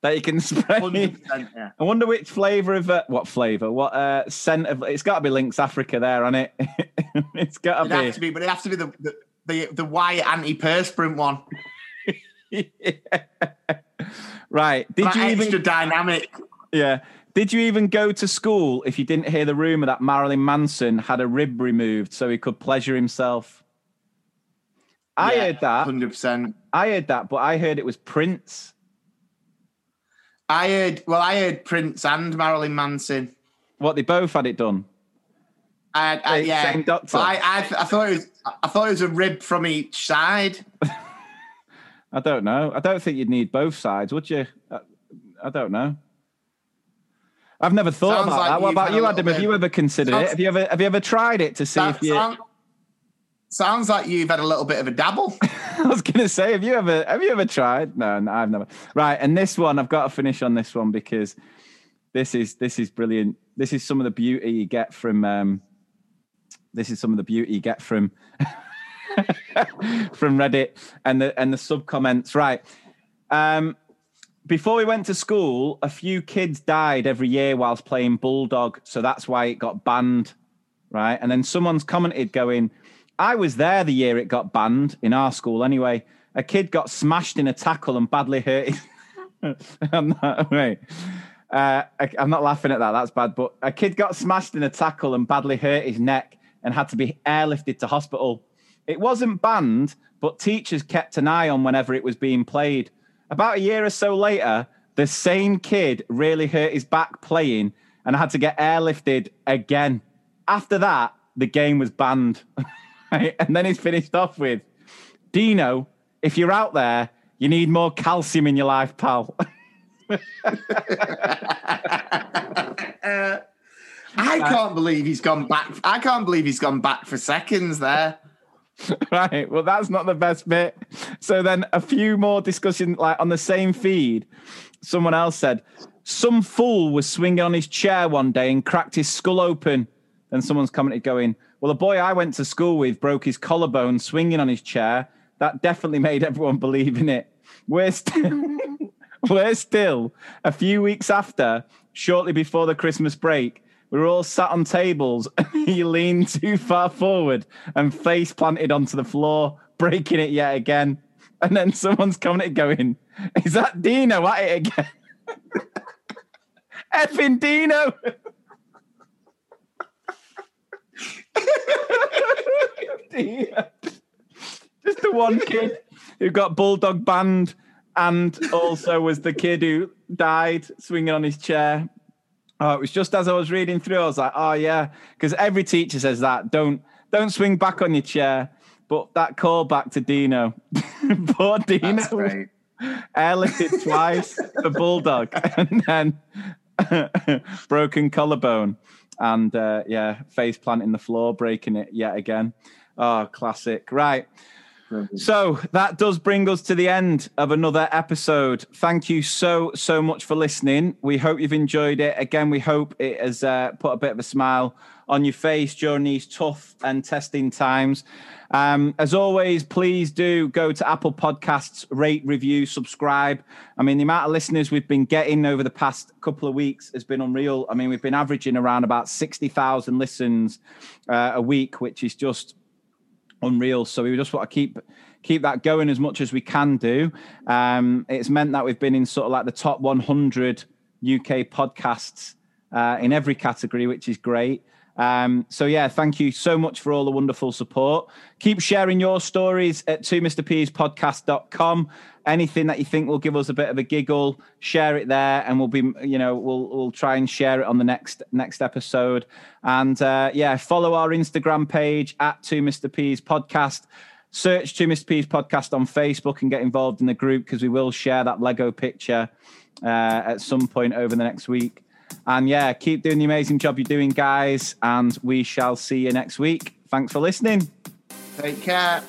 Speaker 2: That you can spray.
Speaker 3: yeah.
Speaker 2: I wonder which flavour of uh, what flavour, what uh, scent of it's got to be Lynx Africa there on it. it's got to
Speaker 3: have to be, but it has to be the the, the, the white antiperspirant one.
Speaker 2: be. right. Did
Speaker 3: That
Speaker 2: you
Speaker 3: extra
Speaker 2: even?
Speaker 3: dynamic.
Speaker 2: Yeah. Did you even go to school if you didn't hear the rumor that Marilyn Manson had a rib removed so he could pleasure himself? I heard that.
Speaker 3: Hundred percent.
Speaker 2: I heard that, but I heard it was Prince.
Speaker 3: I heard. Well, I heard Prince and Marilyn Manson.
Speaker 2: What they both had it done.
Speaker 3: I, I, yeah,
Speaker 2: same doctor.
Speaker 3: I, I, I thought it was. I thought it was a rib from each side.
Speaker 2: I don't know. I don't think you'd need both sides, would you? I, I don't know. I've never thought
Speaker 3: Sounds
Speaker 2: about
Speaker 3: like
Speaker 2: that. What about you, Adam? Have you ever considered it? Have you ever have you ever tried it to see
Speaker 3: That
Speaker 2: if you?
Speaker 3: sound- sounds like you've had a little bit of a dabble.
Speaker 2: I was going to say, have you ever have you ever tried? No, no, I've never. Right, and this one, I've got to finish on this one because this is this is brilliant. This is some of the beauty you get from. Um, this is some of the beauty you get from from Reddit and the and the sub comments. Right. Um, before we went to school, a few kids died every year whilst playing Bulldog, so that's why it got banned. Right, and then someone's commented going, "I was there the year it got banned in our school. Anyway, a kid got smashed in a tackle and badly hurt." I'm not, wait. Uh, I, I'm not laughing at that. That's bad. But a kid got smashed in a tackle and badly hurt his neck and had to be airlifted to hospital. It wasn't banned, but teachers kept an eye on whenever it was being played. About a year or so later, the same kid really hurt his back playing and had to get airlifted again. After that, the game was banned. Right? And then he's finished off with Dino, if you're out there, you need more calcium in your life, pal.
Speaker 3: Uh, I can't believe he's gone back. I can't believe he's gone back for seconds there.
Speaker 2: right. Well, that's not the best bit. So then a few more discussion, like on the same feed, someone else said, some fool was swinging on his chair one day and cracked his skull open. And someone's commented going, well, a boy I went to school with broke his collarbone swinging on his chair. That definitely made everyone believe in it. We're still, we're still a few weeks after, shortly before the Christmas break, we were all sat on tables he leaned too far forward and face planted onto the floor, breaking it yet again. And then someone's commented going, Is that Dino at it again? Effing Dino. Dino. Just the one kid who got Bulldog banned and also was the kid who died swinging on his chair. Oh, it was just as I was reading through, I was like, oh yeah, because every teacher says that. Don't don't swing back on your chair. But that call back to Dino, poor Dino, airlifted twice the Bulldog, and then broken collarbone, and uh, yeah, face planting the floor, breaking it yet again. Oh, classic! Right. So that does bring us to the end of another episode. Thank you so, so much for listening. We hope you've enjoyed it. Again, we hope it has uh, put a bit of a smile on your face during these tough and testing times. Um, as always, please do go to Apple Podcasts, rate, review, subscribe. I mean, the amount of listeners we've been getting over the past couple of weeks has been unreal. I mean, we've been averaging around about 60,000 listens uh, a week, which is just unreal. So we just want to keep keep that going as much as we can do. Um, it's meant that we've been in sort of like the top 100 UK podcasts uh, in every category, which is great. Um, so yeah, thank you so much for all the wonderful support. Keep sharing your stories at 2mrpspodcast.com. Anything that you think will give us a bit of a giggle, share it there, and we'll be, you know, we'll we'll try and share it on the next next episode. And uh, yeah, follow our Instagram page at 2mrps podcast. Search 2mrps podcast on Facebook and get involved in the group because we will share that Lego picture uh, at some point over the next week. And yeah, keep doing the amazing job you're doing, guys. And we shall see you next week. Thanks for listening.
Speaker 3: Take care.